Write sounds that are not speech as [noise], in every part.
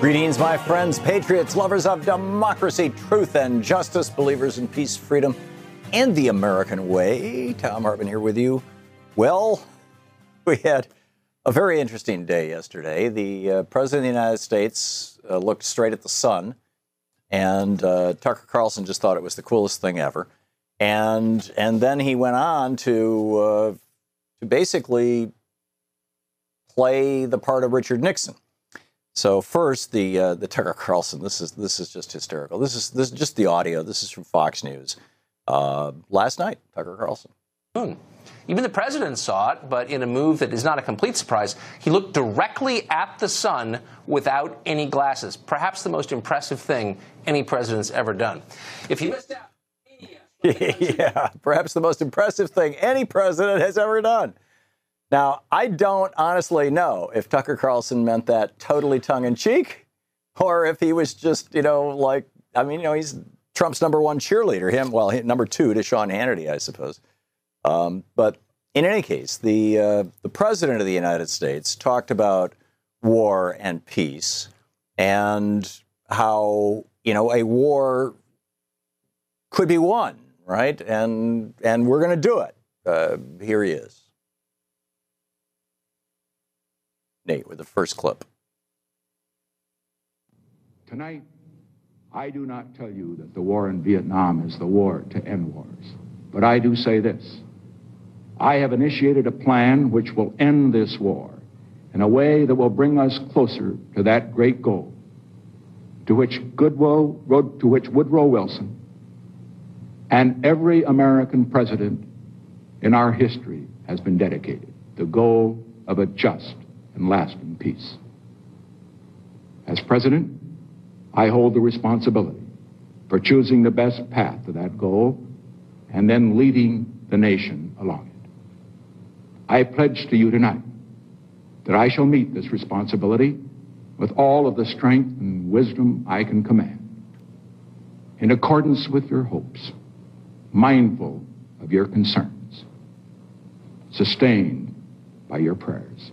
Greetings, my friends, patriots, lovers of democracy, truth, and justice, believers in peace, freedom, and the American way. Thom Hartmann here with you. Well, [laughs] we had a very interesting day yesterday. The uh, President of the United States uh, looked straight at the sun, and uh, Tucker Carlson just thought it was the coolest thing ever. And, and then he went on to, uh, to basically play the part of Richard Nixon. So first, the uh, the Tucker Carlson. This is this is just hysterical. This is this is just the audio. This is from Fox News uh, last night. Tucker Carlson. Even the president saw it, but in a move that is not a complete surprise, he looked directly at the sun without any glasses. Perhaps the most impressive thing any president's ever done. If you missed out. [laughs] yeah, perhaps the most impressive thing any president has ever done. Now, I don't honestly know if Tucker Carlson meant that totally tongue in cheek or if he was just, you know, like, I mean, you know, he's Trump's number one cheerleader. Him, well, number two to Sean Hannity, I suppose. Um, but in any case, the, uh, the president of the United States talked about war and peace and how, you know, a war could be won, right? And, and we're going to do it. Uh, here he is. Nate with the first clip. Tonight, I do not tell you that the war in Vietnam is the war to end wars, but I do say this. I have initiated a plan which will end this war in a way that will bring us closer to that great goal to which Goodwill, to which Woodrow Wilson and every American president in our history has been dedicated, the goal of a just and lasting peace. As president, I hold the responsibility for choosing the best path to that goal and then leading the nation along it. I pledge to you tonight that I shall meet this responsibility with all of the strength and wisdom I can command, in accordance with your hopes, mindful of your concerns, sustained by your prayers.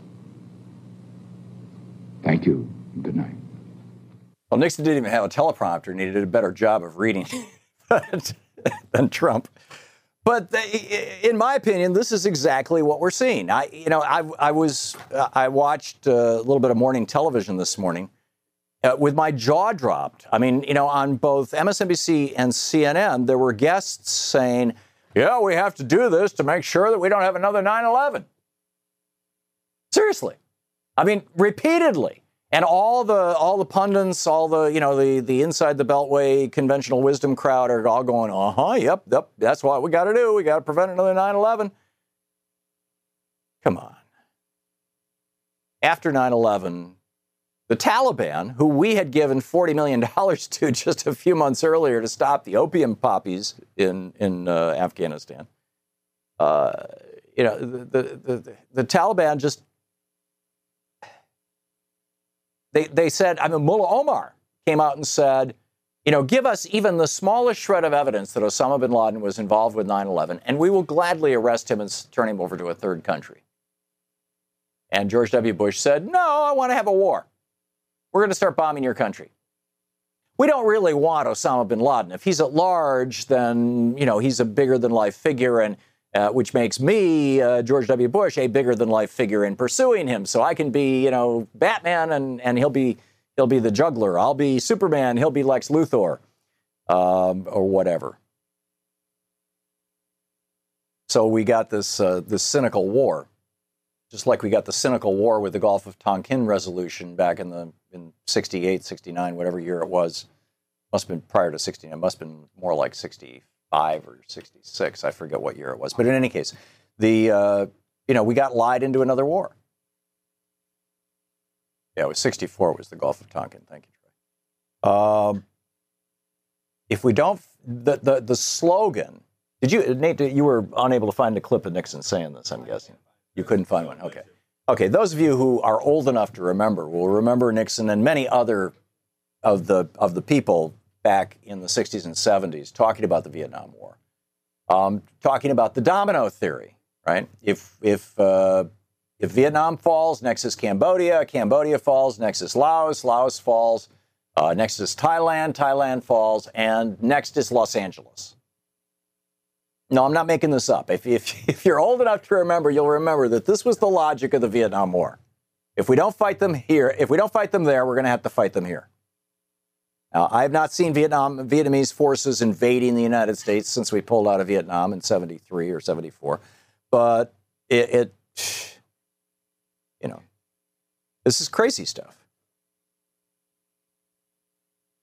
Thank you, good night. Well, Nixon didn't even have a teleprompter, and he did a better job of reading [laughs] than Trump. But the, in my opinion, this is exactly what we're seeing. I, you know, I, I was, uh, I watched a little bit of morning television this morning uh, with my jaw dropped. I mean, you know, on both MSNBC and CNN, there were guests saying, "Yeah, we have to do this to make sure that we don't have another 9/11." Seriously, I mean, repeatedly. And all the all the pundits, all the you know the the inside the beltway conventional wisdom crowd are all going, uh huh, yep, yep, that's what we got to do. We got to prevent another 9/11. Come on. After 9/11, the Taliban, who we had given 40 million dollars to [laughs] just a few months earlier to stop the opium poppies in in uh, Afghanistan, uh, you know, the, the the the Taliban just they, they said, I mean, Mullah Omar came out and said, you know, give us even the smallest shred of evidence that Osama bin Laden was involved with 9 11, and we will gladly arrest him and turn him over to a third country. And George W. Bush said, No, I want to have a war. We're going to start bombing your country. We don't really want Osama bin Laden. If he's at large, then, you know, he's a bigger than life figure, and uh, which makes me, uh, George W. Bush, a bigger than life figure in pursuing him. So I can be, you know, Batman, and, and he'll be he'll be the Joker. I'll be Superman. He'll be Lex Luthor, um, or whatever. So we got this uh, this cynical war just like we got the cynical war with the Gulf of Tonkin resolution back in the in 68, 69, whatever year it was. Must have been prior to 69. Must have been more like 65 or 66. I forget what year it was. But in any case, the uh, you know we got lied into another war. Yeah, it was 64. Was the Gulf of Tonkin? Thank you, Troy. Um, if we don't, the, the the slogan. Did you Nate? You were unable to find a clip of Nixon saying this. I'm guessing. You couldn't find one. Okay. Okay. Those of you who are old enough to remember will remember Nixon and many other of the of the people back in the 60s and 70s talking about the Vietnam War, um, talking about the domino theory. Right? If if uh, if Vietnam falls, next is Cambodia. Cambodia falls, next is Laos. Laos falls. Uh, next is Thailand. Thailand falls, and next is Los Angeles. No, I'm not making this up. If, if, [laughs] if you're old enough to remember, you'll remember that this was the logic of the Vietnam War. If we don't fight them here, if we don't fight them there, we're going to have to fight them here. Now, I have not seen Vietnam Vietnamese forces invading the United States since we pulled out of Vietnam in 73 or 74, but it, it [sighs] you know, this is crazy stuff.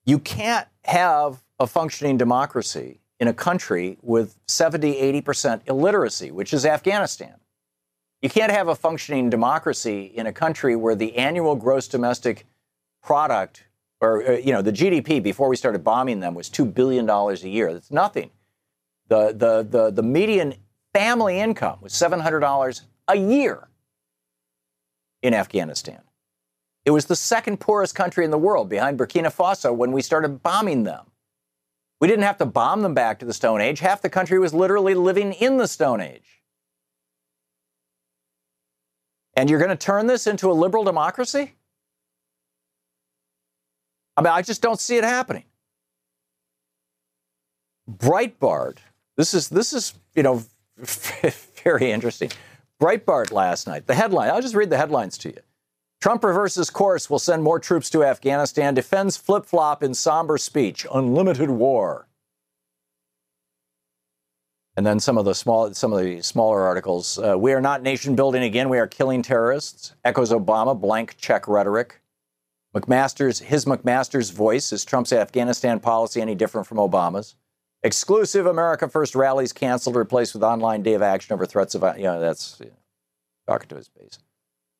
You can't have a functioning democracy in a country with 70, 80% illiteracy, which is Afghanistan. You can't have a functioning democracy in a country where the annual gross domestic product, or, uh, you know, the GDP before we started bombing them was $2 billion a year. That's nothing. The, the, the, the median family income was $700 a year in Afghanistan. It was the second poorest country in the world behind Burkina Faso when we started bombing them. We didn't have to bomb them back to the Stone Age. Half the country was literally living in the Stone Age. And you're going to turn this into a liberal democracy? I mean, I just don't see it happening. Breitbart, this is this is you know [laughs] very interesting. Breitbart last night, the headline. I'll just read the headlines to you. Trump reverses course, will send more troops to Afghanistan, defends flip flop in somber speech, unlimited war. And then some of the small, some of the smaller articles. Uh, we are not nation building again. We are killing terrorists. Echoes Obama blank check rhetoric. McMaster's his McMaster's voice is Trump's Afghanistan policy any different from Obama's? Exclusive America First rallies canceled, replaced with online day of action over threats of you know that's you know, talking to his base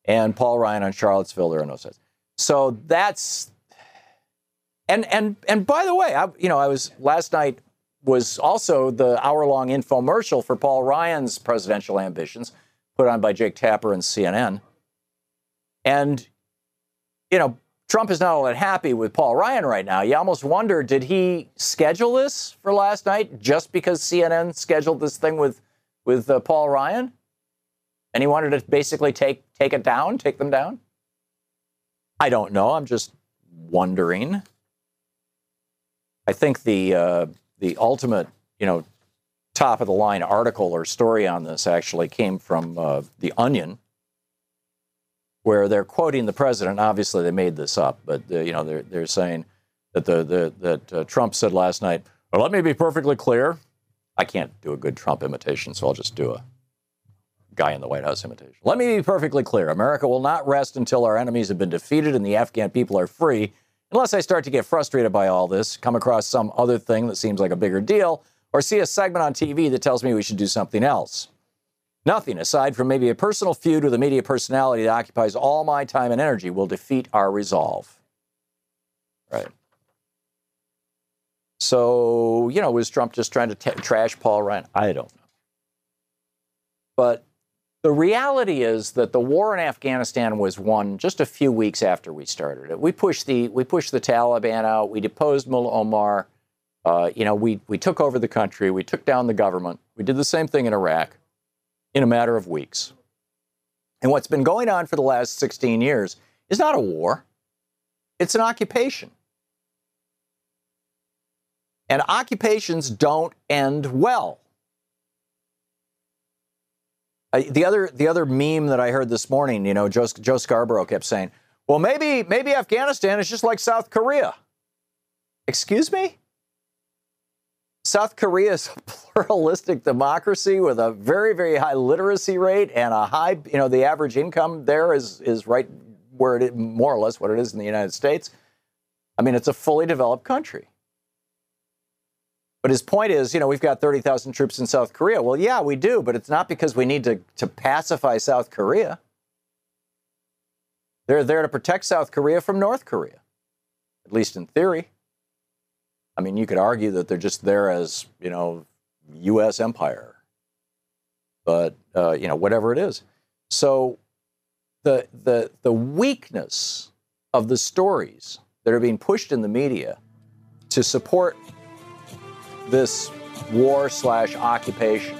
and Paul Ryan on Charlottesville. There are no such. So that's and and and by the way, I, you know, I was last night was also the hour-long infomercial for Paul Ryan's presidential ambitions, put on by Jake Tapper and CNN. And you know, Trump is not all that happy with Paul Ryan right now. You almost wonder, did he schedule this for last night just because CNN scheduled this thing with with uh, Paul Ryan? and he wanted to basically take take it down, take them down? I don't know. I'm just wondering. I think the uh, the ultimate, you know, top of the line article or story on this actually came from uh, the Onion, where they're quoting the president. Obviously, they made this up, but uh, you know they're they're saying that the, the that uh, Trump said last night. Well, let me be perfectly clear. I can't do a good Trump imitation, so I'll just do a guy in the White House imitation. Let me be perfectly clear America will not rest until our enemies have been defeated and the Afghan people are free, unless I start to get frustrated by all this, come across some other thing that seems like a bigger deal, or see a segment on TV that tells me we should do something else. Nothing aside from maybe a personal feud with a media personality that occupies all my time and energy will defeat our resolve. Right. So, you know, was Trump just trying to t- trash Paul Ryan? I don't know. But The reality is that the war in Afghanistan was won just a few weeks after we started it. We pushed the we pushed the Taliban out. We deposed Mullah Omar. Uh, you know, we we took over the country. We took down the government. We did the same thing in Iraq in a matter of weeks. And what's been going on for the last 16 years is not a war. It's an occupation. And occupations don't end well. Uh, the other the other meme that I heard this morning, you know, Joe, Joe Scarborough kept saying, "Well, maybe maybe Afghanistan is just like South Korea." Excuse me? South Korea is a [laughs] pluralistic democracy with a very very high literacy rate and a high, you know, the average income there is is right where it is, more or less what it is in the United States. I mean, it's a fully developed country. But his point is, you know, we've got 30,000 troops in South Korea. Well, yeah, we do, but it's not because we need to, to pacify South Korea. They're there to protect South Korea from North Korea, at least in theory. I mean, you could argue that they're just there as, you know, U.S. empire, but, uh, you know, whatever it is. So the, the, the weakness of the stories that are being pushed in the media to support this war slash occupation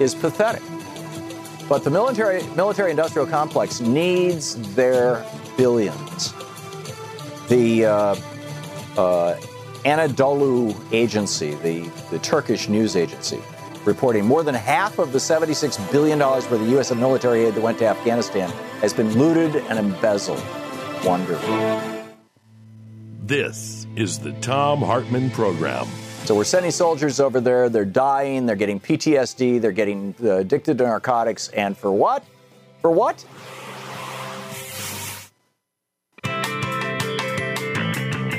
is pathetic. But the military military industrial complex needs their billions. The uh, uh, Anadolu agency, the, the Turkish news agency, reporting more than half of the $76 billion worth of U.S. military aid that went to Afghanistan has been looted and embezzled. Wonderful. This is the Thom Hartmann Program. So we're sending soldiers over there. They're dying. They're getting PTSD. They're getting uh, addicted to narcotics. And for what? For what?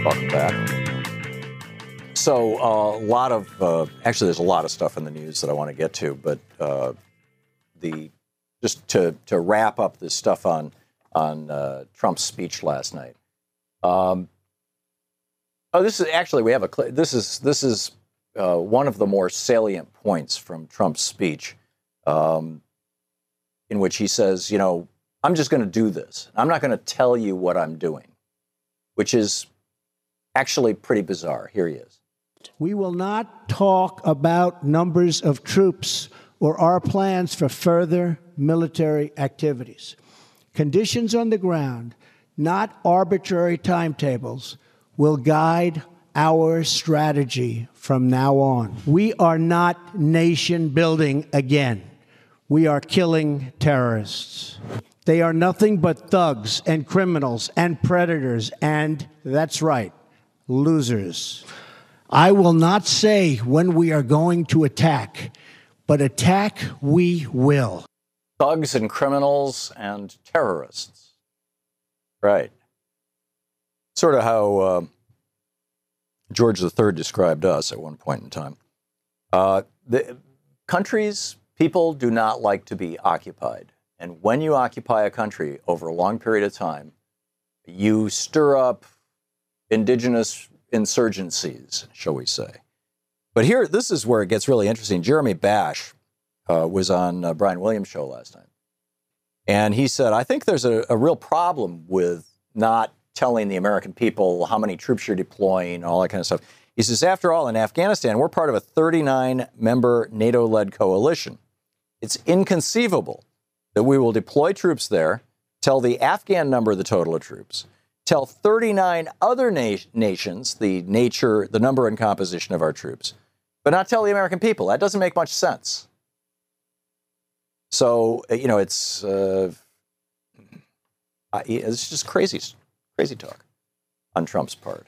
Welcome back. So uh, a lot of uh, actually, there's a lot of stuff in the news that I want to get to, but uh, the just to to wrap up this stuff on on uh, Trump's speech last night. Um, Oh, this is actually we have a this is this is uh, one of the more salient points from Trump's speech, um, in which he says, you know, I'm just going to do this. I'm not going to tell you what I'm doing, which is actually pretty bizarre. Here he is. We will not talk about numbers of troops or our plans for further military activities. Conditions on the ground, not arbitrary timetables will guide our strategy from now on. We are not nation building again. We are killing terrorists. They are nothing but thugs and criminals and predators, and that's right, losers. I will not say when we are going to attack, but attack we will. Thugs and criminals and terrorists. Right sort of how uh, George III described us at one point in time. Uh, the countries, people do not like to be occupied. And when you occupy a country over a long period of time, you stir up indigenous insurgencies, shall we say. But here, this is where it gets really interesting. Jeremy Bash uh, was on uh, Brian Williams' show last time. And he said, I think there's a, a real problem with not telling the American people how many troops you're deploying, all that kind of stuff. He says, after all, in Afghanistan, we're part of a 39 member NATO led coalition. It's inconceivable that we will deploy troops there, tell the Afghan number of the total of troops, tell 39 other na- nations the nature, the number and composition of our troops, but not tell the American people. That doesn't make much sense. So, you know, it's, uh, it's just crazy Crazy talk on Trump's part.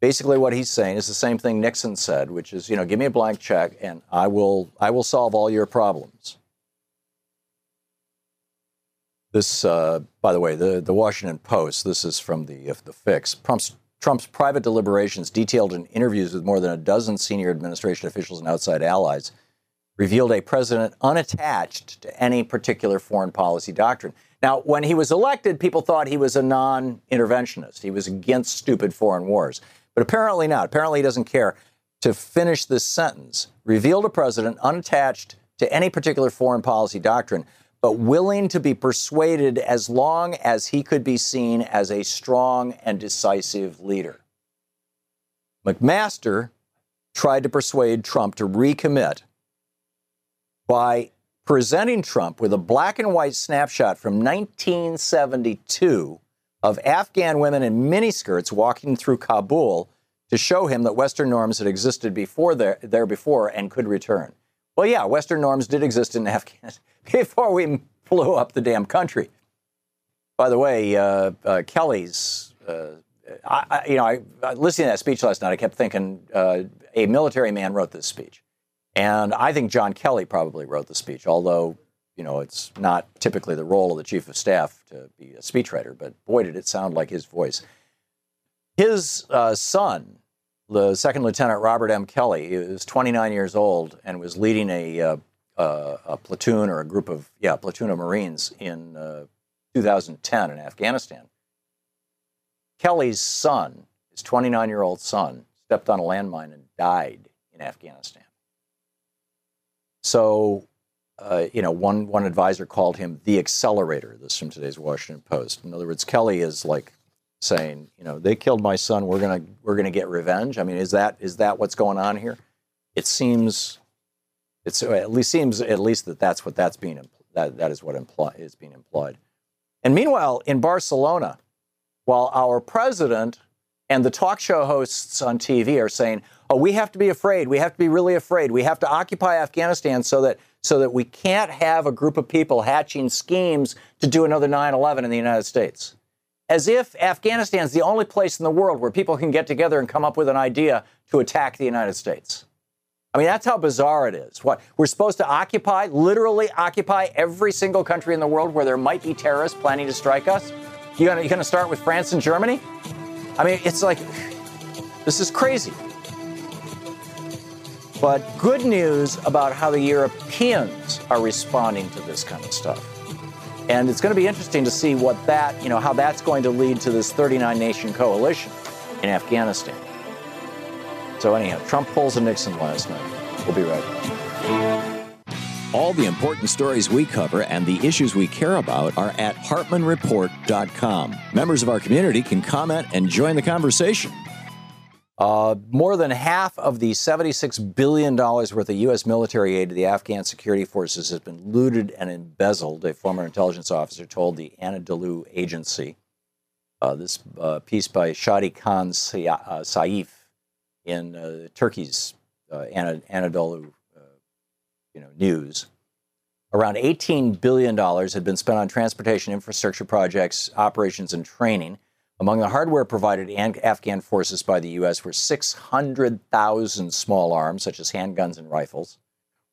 Basically, what he's saying is the same thing Nixon said, which is, you know, give me a blank check and I will, I will solve all your problems. This, uh, by the way, the, the Washington Post, this is from the, the fix. Trump's, Trump's private deliberations, detailed in interviews with more than a dozen senior administration officials and outside allies, revealed a president unattached to any particular foreign policy doctrine. Now, when he was elected, people thought he was a non interventionist. He was against stupid foreign wars. But apparently not. Apparently he doesn't care. To finish this sentence, revealed a president unattached to any particular foreign policy doctrine, but willing to be persuaded as long as he could be seen as a strong and decisive leader. McMaster tried to persuade Trump to recommit by presenting Trump with a black and white snapshot from 1972 of Afghan women in miniskirts walking through Kabul to show him that Western norms had existed before there, there before and could return. Well, yeah, Western norms did exist in [laughs] Afghanistan before we blew up the damn country. By the way, uh, uh, Kelly's, uh, I, I, you know, I, listening to that speech last night, I kept thinking uh, a military man wrote this speech. And I think John Kelly probably wrote the speech, although, you know, it's not typically the role of the chief of staff to be a speechwriter, but boy, did it sound like his voice. His uh, son, the second lieutenant Robert M. Kelly, is 29 years old and was leading a, uh, uh, a platoon or a group of, yeah, platoon of Marines in uh, 2010 in Afghanistan. Kelly's son, his 29 year old son, stepped on a landmine and died in Afghanistan. So, uh, you know, one, one advisor called him the accelerator. This from today's Washington Post. In other words, Kelly is like saying, you know, they killed my son. We're gonna we're gonna get revenge. I mean, is that is that what's going on here? It seems, it's at least seems at least that that's what that's being that that is what imply, is being implied. And meanwhile, in Barcelona, while our president and the talk show hosts on TV are saying, "Oh, we have to be afraid. We have to be really afraid. We have to occupy Afghanistan so that so that we can't have a group of people hatching schemes to do another 9/11 in the United States." As if Afghanistan is the only place in the world where people can get together and come up with an idea to attack the United States. I mean, that's how bizarre it is. What we're supposed to occupy, literally occupy every single country in the world where there might be terrorists planning to strike us. You gonna, you gonna start with France and Germany? I mean, it's like, this is crazy. But good news about how the Europeans are responding to this kind of stuff. And it's going to be interesting to see what that, you know, how that's going to lead to this 39 nation coalition in Afghanistan. So, anyhow, Trump pulls a Nixon last night. We'll be right back. All the important stories we cover and the issues we care about are at HartmannReport.com. Members of our community can comment and join the conversation. Uh, more than half of the $76 billion worth of U.S. military aid to the Afghan security forces has been looted and embezzled, a former intelligence officer told the Anadolu agency. Uh, this uh, piece by Shadi Khan uh, Saif in uh, Turkey's uh, Anadolu you know, news. Around $18 billion had been spent on transportation infrastructure projects, operations, and training. Among the hardware provided Afghan forces by the U.S. were 600,000 small arms, such as handguns and rifles,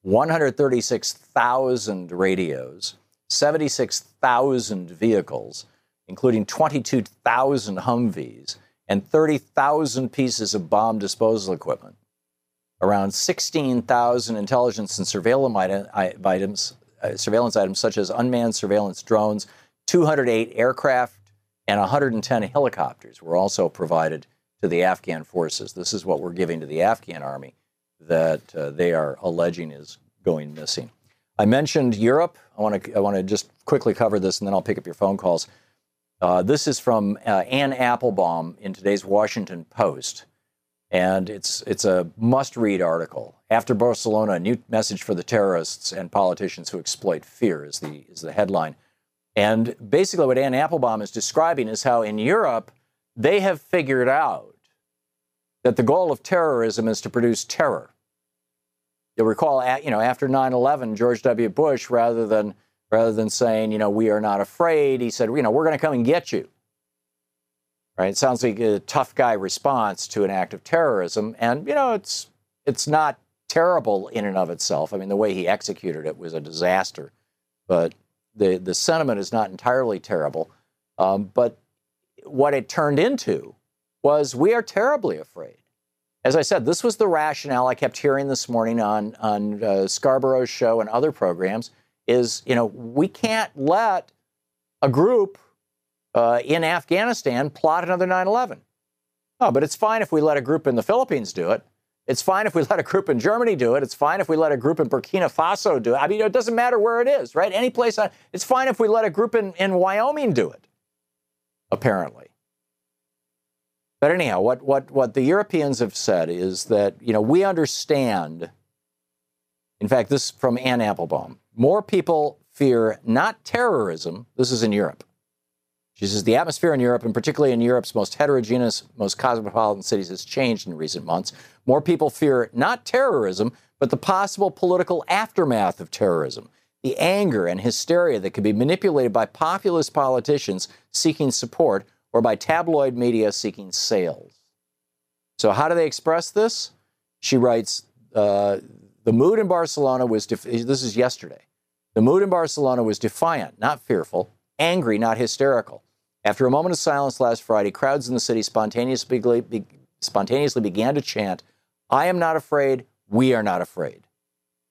136,000 radios, 76,000 vehicles, including 22,000 Humvees, and 30,000 pieces of bomb disposal equipment around 16,000 intelligence and surveillance items, uh, surveillance items such as unmanned surveillance drones, 208 aircraft, and 110 helicopters were also provided to the Afghan forces. This is what we're giving to the Afghan army that uh, they are alleging is going missing. I mentioned Europe. I want to I want to just quickly cover this, and then I'll pick up your phone calls. Uh, this is from uh, Anne Applebaum in today's Washington Post. And it's, it's a must read article. After Barcelona, a new message for the terrorists and politicians who exploit fear is the, is the headline. And basically, what Anne Applebaum is describing is how in Europe, they have figured out that the goal of terrorism is to produce terror. You'll recall, you know, after 9/11, George W. Bush, rather than rather than saying, you know, we are not afraid, he said, you know, we're going to come and get you right? It sounds like a tough guy response to an act of terrorism, and you know it's it's not terrible in and of itself. I mean, the way he executed it was a disaster, but the the sentiment is not entirely terrible. Um, but what it turned into was we are terribly afraid. As I said, this was the rationale I kept hearing this morning on on uh, Scarborough's show and other programs. Is you know we can't let a group uh, in Afghanistan plot another 9 11. Oh, but it's fine if we let a group in the Philippines do it. It's fine if we [laughs] let a group in Germany do it. It's fine if we let a group in Burkina Faso do it. I mean, it doesn't matter where it is, right? Any place. It's fine if we let a group in, in Wyoming do it, apparently. But anyhow, what, what, what the Europeans have said is that, you know, we understand. In fact, this from Anne Applebaum. More people fear not terrorism. This is in Europe. She says the atmosphere in Europe, and particularly in Europe's most heterogeneous, most cosmopolitan cities, has changed in recent months. More people fear not terrorism, but the possible political aftermath of terrorism, the anger and hysteria that could be manipulated by populist politicians seeking support or by tabloid media seeking sales. So, how do they express this? She writes uh, The mood in Barcelona was, def- this is yesterday. The mood in Barcelona was defiant, not fearful, angry, not hysterical. After a moment of silence last Friday, crowds in the city spontaneously, be, spontaneously began to chant, I am not afraid, we are not afraid.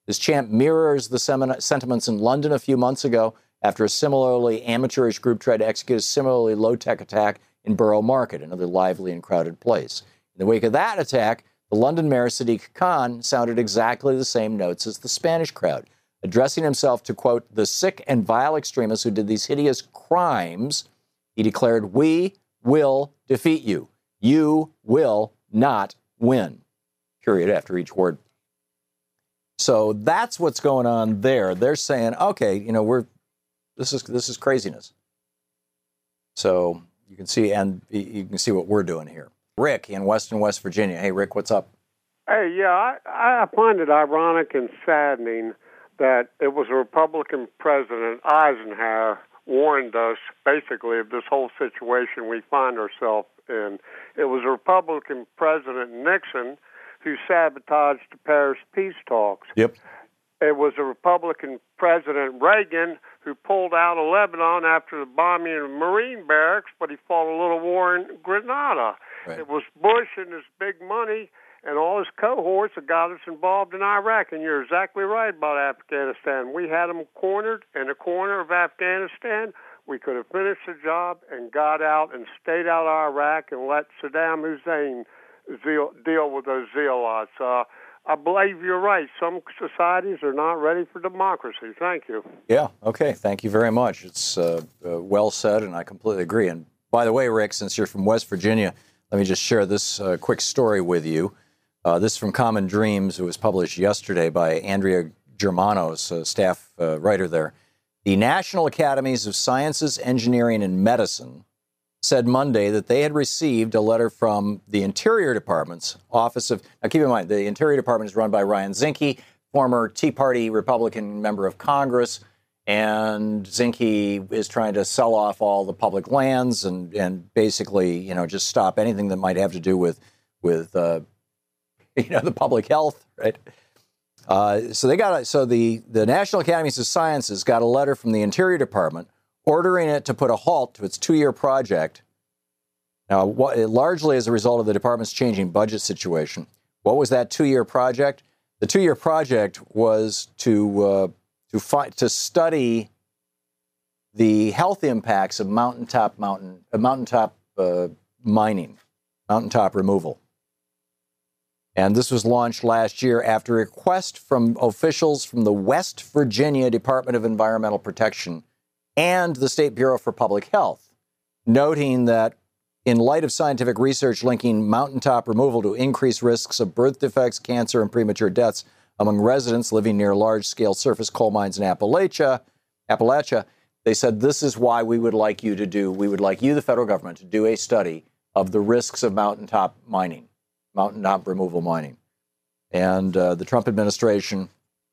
This chant mirrors the sentiments in London a few months ago after a similarly amateurish group tried to execute a similarly low tech attack in Borough Market, another lively and crowded place. In the wake of that attack, the London mayor Sadiq Khan sounded exactly the same notes as the Spanish crowd, addressing himself to quote, the sick and vile extremists who did these hideous crimes he declared, We will defeat you. You will not win. Period after each word. So that's what's going on there. They're saying, okay, you know, we're this is this is craziness. So you can see, and you can see what we're doing here. Rick in Weston, West Virginia. Hey, Rick, what's up? Hey, yeah, I, I find it ironic and saddening that it was a Republican president, Eisenhower, warned us basically of this whole situation we find ourselves in. It was Republican President Nixon who sabotaged the Paris peace talks. Yep. It was a Republican President Reagan who pulled out of Lebanon after the bombing of Marine barracks, but he fought a little war in Grenada. Right. It was Bush and his big money and all his cohorts that got us involved in Iraq. And you're exactly right about Afghanistan. We had them cornered in the corner of Afghanistan. We could have finished the job and got out and stayed out of Iraq and let Saddam Hussein deal, with those zealots. Uh, I believe you're right. Some societies are not ready for democracy. Thank you. Yeah, okay. Thank you very much. It's uh, uh, well said, and I completely agree. And by the way, Rick, since you're from West Virginia, let me just share this uh, quick story with you. Uh, this is from Common Dreams. It was published yesterday by Andrea Germanos, a staff uh, writer there. The National Academies of Sciences, Engineering, and Medicine said Monday that they had received a letter from the Interior Department's Office of. Now, keep in mind, the Interior Department is run by Ryan Zinke, former Tea Party Republican member of Congress. And Zinke is trying to sell off all the public lands and, and basically, you know, just stop anything that might have to do with with uh, [laughs] you know, the public health, right? Uh, so they got a, so the the National Academies of Sciences got a letter from the Interior Department ordering it to put a halt to its two-year project. Now, what, largely as a result of the department's changing budget situation. What was that two-year project? The two-year project was to uh, to fi- to study the health impacts of mountaintop mountain uh, mountaintop mining, mountaintop removal. And this was launched last year after a request from officials from the West Virginia Department of Environmental Protection and the State Bureau for Public Health, noting that in light of scientific research linking mountaintop removal to increased risks of birth defects, cancer, and premature deaths among residents living near large scale surface coal mines in Appalachia, Appalachia, they said this is why we would like you to do, we would like you, the federal government, to do a study of the risks of mountaintop mining mountaintop removal mining. And uh, the Trump administration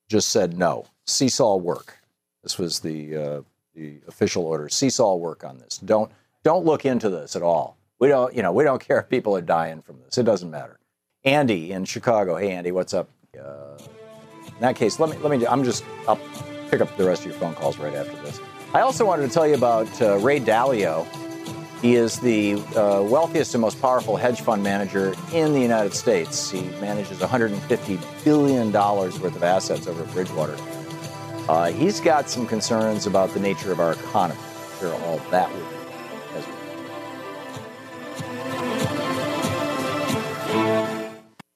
just said no. Cease all work. This was the uh, the official order. Cease all work on this. Don't don't look into this at all. We don't you know we don't [laughs] care if people are dying from this. It doesn't matter. Andy in Chicago. Hey Andy, what's up? Uh, in that case, let me let me. I'm just I'll pick up the rest of your phone calls right after this. I also wanted to tell you about uh, Ray Dalio he is the uh, wealthiest and most powerful hedge fund manager in the United States. He manages $150 billion worth of assets over at Bridgewater. Uh, he's got some concerns about the nature of our economy. I'm sure all that would as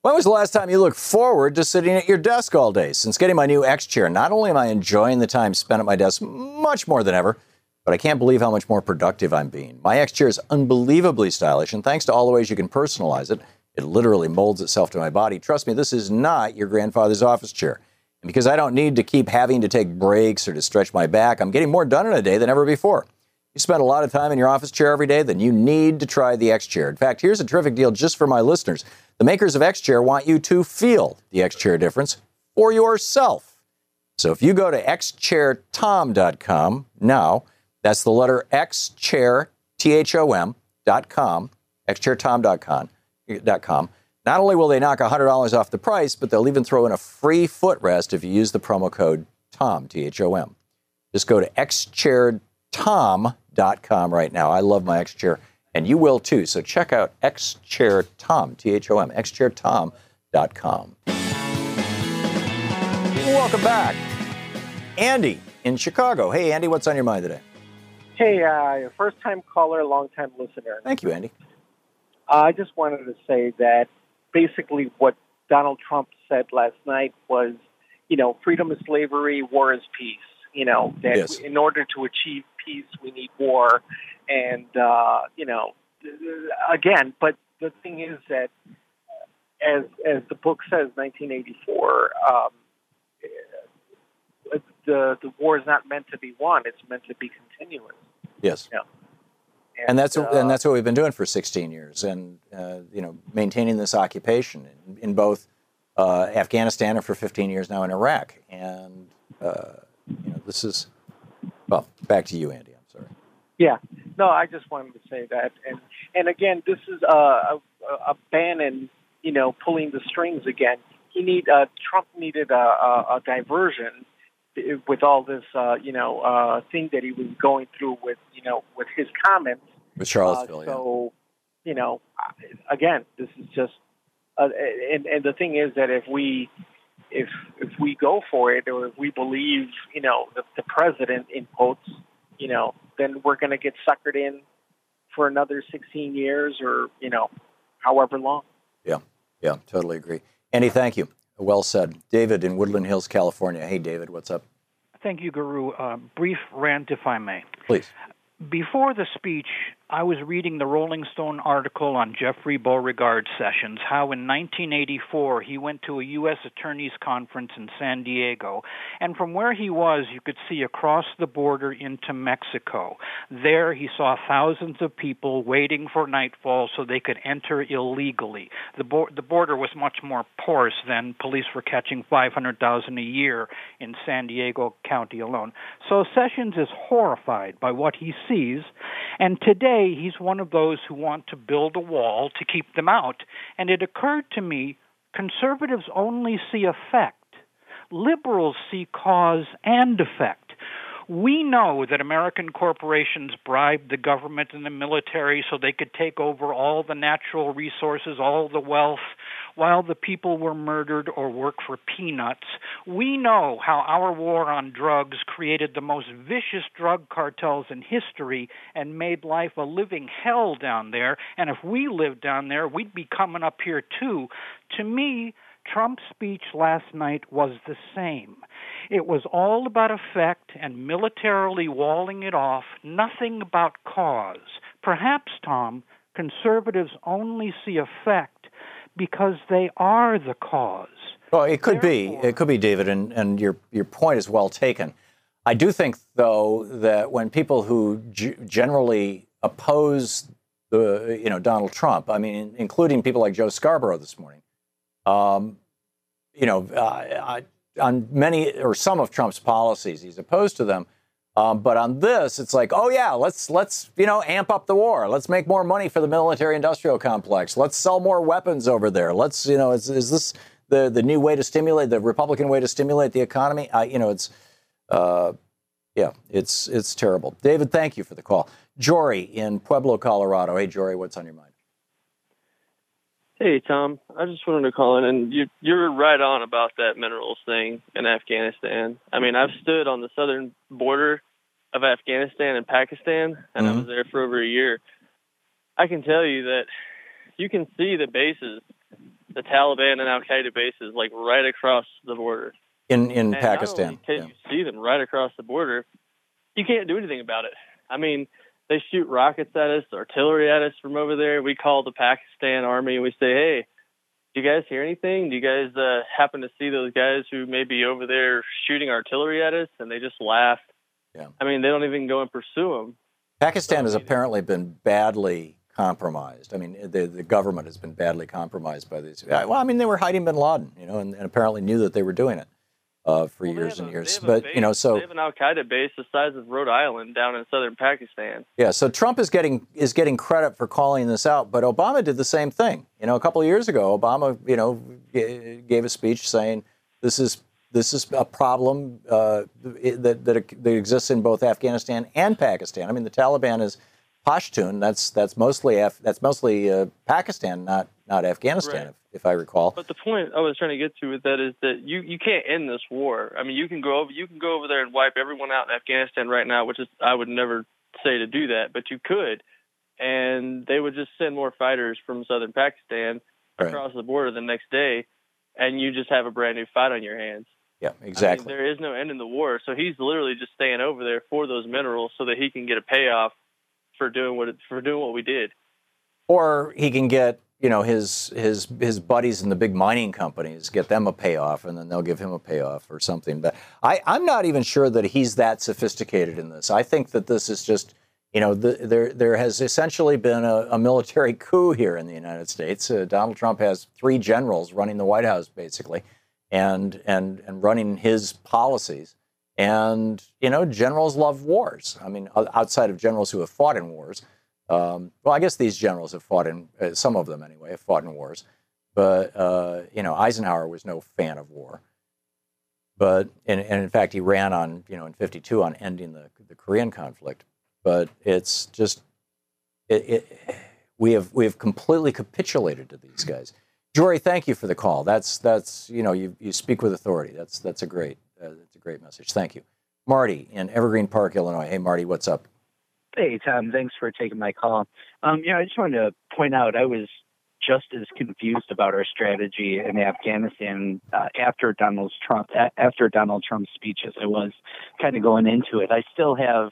When was the last time you looked forward to sitting at your desk all day? Since getting my new X chair, not only am I enjoying the time spent at my desk much more than ever, but I can't believe how much more productive I'm being. My X chair is unbelievably stylish, and thanks to all the ways you can personalize it, it literally molds itself to my body. Trust me, this is not your grandfather's office chair. And because I don't need to keep having to take breaks or to stretch my back, I'm getting more done in a day than ever before. You spend a lot of time in your office chair every day, then you need to try the X Chair. In fact, here's a terrific deal just for my listeners. The makers of X Chair want you to feel the X Chair difference for yourself. So if you go to xchairthom.com now, that's the letter X Chair, T H O M, dot com, xchairthom.com. Dot com. Not only will they knock $100 off the price, but they'll even throw in a free footrest if you use the promo code THOM, T H O M. Just go to xchairthom.com right now. I love my X Chair, and you will too. So check out xchairtom, T H O M, xchairthom.com. Welcome back. Andy in Chicago. Hey, Andy, what's on your mind today? Hey, uh, first time caller, long time listener. Thank you, Andy. Uh, I just wanted to say that basically what Donald Trump said last night was, you know, freedom is slavery, war is peace. You know, that Yes. in order to achieve peace, we need war. And, uh, you know, again, but the thing is that as, as the book says, 1984, um, uh, the, the war is not meant to be won, it's meant to be continuous. Yes. Yeah. And, that's uh, and that's what we've been doing for 16 years, and uh, you know, maintaining this occupation in, in both uh, Afghanistan and for 15 years now in Iraq. And uh, you know, this is well, back to you, Andy. I'm sorry. Yeah, no, I just wanted to say that, and and again, this is a a, a Bannon, you know, pulling the strings again. He need uh, Trump needed a, a, a diversion with all this, uh, you know, uh, thing that he was going through with, you know, with his comments. With Charlottesville, Uh, so, you know, again, this is just, uh, and and the thing is that if we if if we go for it or if we believe, you know, the, the president in quotes, you know, then we're going to get suckered in for another 16 years or you know, however long. Yeah, yeah, totally agree. Andy, thank you. Well said. David in Woodland Hills, California. Hey, David, what's up? Thank you, Guru. Uh, brief rant, if I may. Please. Before the speech, I was reading the Rolling Stone article on Jeffrey Beauregard Sessions, how in 1984 he went to a U.S. Attorney's Conference in San Diego, and from where he was, you could see across the border into Mexico. There, he saw thousands of people waiting for nightfall so they could enter illegally. The, bo- the border was much more porous than police were catching 500,000 a year in San Diego County alone. So Sessions is horrified by what he sees, and today he's one of those who want to build a wall to keep them out. And it occurred to me conservatives only see effect, liberals see cause and effect. We know that American corporations bribed the government and the military so they could take over all the natural resources, all the wealth, while the people were murdered or worked for peanuts. We know how our war on drugs created the most vicious drug cartels in history and made life a living hell down there. And if we lived down there, we'd be coming up here too. To me, Trump's speech last night was the same. It was all about effect and militarily walling it off, nothing about cause. Perhaps, Thom, conservatives only see effect because they are the cause. Well, it could be. It could be, David, and, and your, your point is well taken. I do think, though, that when people who g- generally oppose the, you know, Donald Trump, I mean, including people like Joe Scarborough this morning, um, you know, uh, on many or some of Trump's policies, he's opposed to them. Um, but on this, it's like, oh yeah, let's let's you know amp up the war. Let's make more money for the military-industrial complex. Let's sell more weapons over there. Let's you know, is, is this the the new way to stimulate the Republican way to stimulate the economy? I, you know, it's uh, yeah, it's it's terrible. David, thank you for the call. Jory in Pueblo, Colorado. Hey, Jory, what's on your mind? Hey Thom, I just wanted to call in, and you you're right on about that minerals thing in Afghanistan. I mean, I've stood on the southern border of Afghanistan and Pakistan, and I was mm-hmm. there for over a year. I can tell you that you can see the bases the Taliban and Al Qaeda bases like right across the border. In in And Pakistan. Not only can you see them right across the border, you can't do anything about it. I mean, they shoot rockets at us, artillery at us from over there. We call the Pakistan army and we say, "Hey, do you guys hear anything? Do you guys uh, happen to see those guys who may be over there shooting artillery at us?" And they just laugh. Yeah. I mean, they don't even go and pursue them. Pakistan has apparently been badly compromised. I mean, the, the government has been badly compromised by these. Well, I mean, they were hiding bin Laden, you know, and, and apparently knew that they were doing it uh, for years and years. But, you know, so they have an Al Qaeda base the size of Rhode Island down in southern Pakistan. Yeah, so Trump is getting is getting credit for calling this out, but Obama did the same thing. You know, a couple of years ago, Obama, you know, g- gave a speech saying this is this is a problem uh, that, that that exists in both Afghanistan and Pakistan. I mean, the Taliban is Pashtun. That's that's mostly Af- that's mostly uh, Pakistan, not not Afghanistan, Right. if, if I recall. But the point I was trying to get to with that is that you you can't end this war. I mean, you can go over you can go over there and wipe everyone out in Afghanistan right now, which is I would never say to do that, but you could, and they would just send more fighters from southern Pakistan Right. across the border the next day, and you just have a brand new fight on your hands. Yeah, I mean, exactly. there is no end in the war, so he's literally just staying over there for those minerals so that he can get a payoff for doing what for doing what we did. or he can get you know his his his buddies in the big mining companies get them a payoff and then they'll give him a payoff or something. But i i'm not even sure that he's that sophisticated in this. I think that this is just you know the, there there has essentially been a, a military coup here in the united states. Uh, donald trump has three generals running the white house basically and and and running his policies. And you know generals love wars. I mean outside of generals who have fought in wars um, well, I guess these generals have fought in uh, some of them anyway have fought in wars, but uh, you know Eisenhower was no fan of war. But and, and in fact he ran on you know in '52 on ending the the Korean conflict. But it's just it, it, we have we have completely capitulated to these guys. Jory, thank you for the call. That's that's you know you you speak with authority. That's that's a great uh, that's a great message. Thank you, Marty in Evergreen Park, Illinois. Hey, Marty, what's up? Hey, Thom. Thanks for taking my call. Um, yeah, I just wanted to point out I was just as confused about our strategy in Afghanistan uh, after Donald Trump after Donald Trump's speech as I was kind of going into it. I still have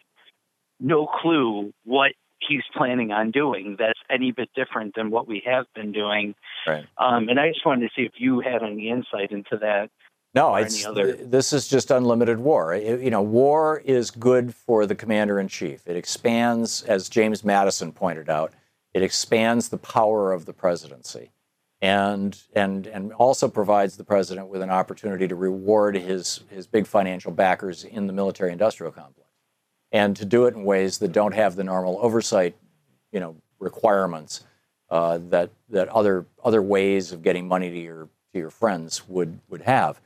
no clue what he's planning on doing that's any bit different than what we have been doing. Right. Um, and I just wanted to see if you had any insight into that. No, it's, other- this is just unlimited war. It- you know, war is good for the commander in chief. It expands, as James Madison pointed out, it expands the power of the presidency, and and and also provides the president with an opportunity to reward his his big financial backers in the military-industrial complex, and to do it in ways that don't have the normal oversight, you know, requirements uh, that that other other ways of getting money to your to your friends would would have.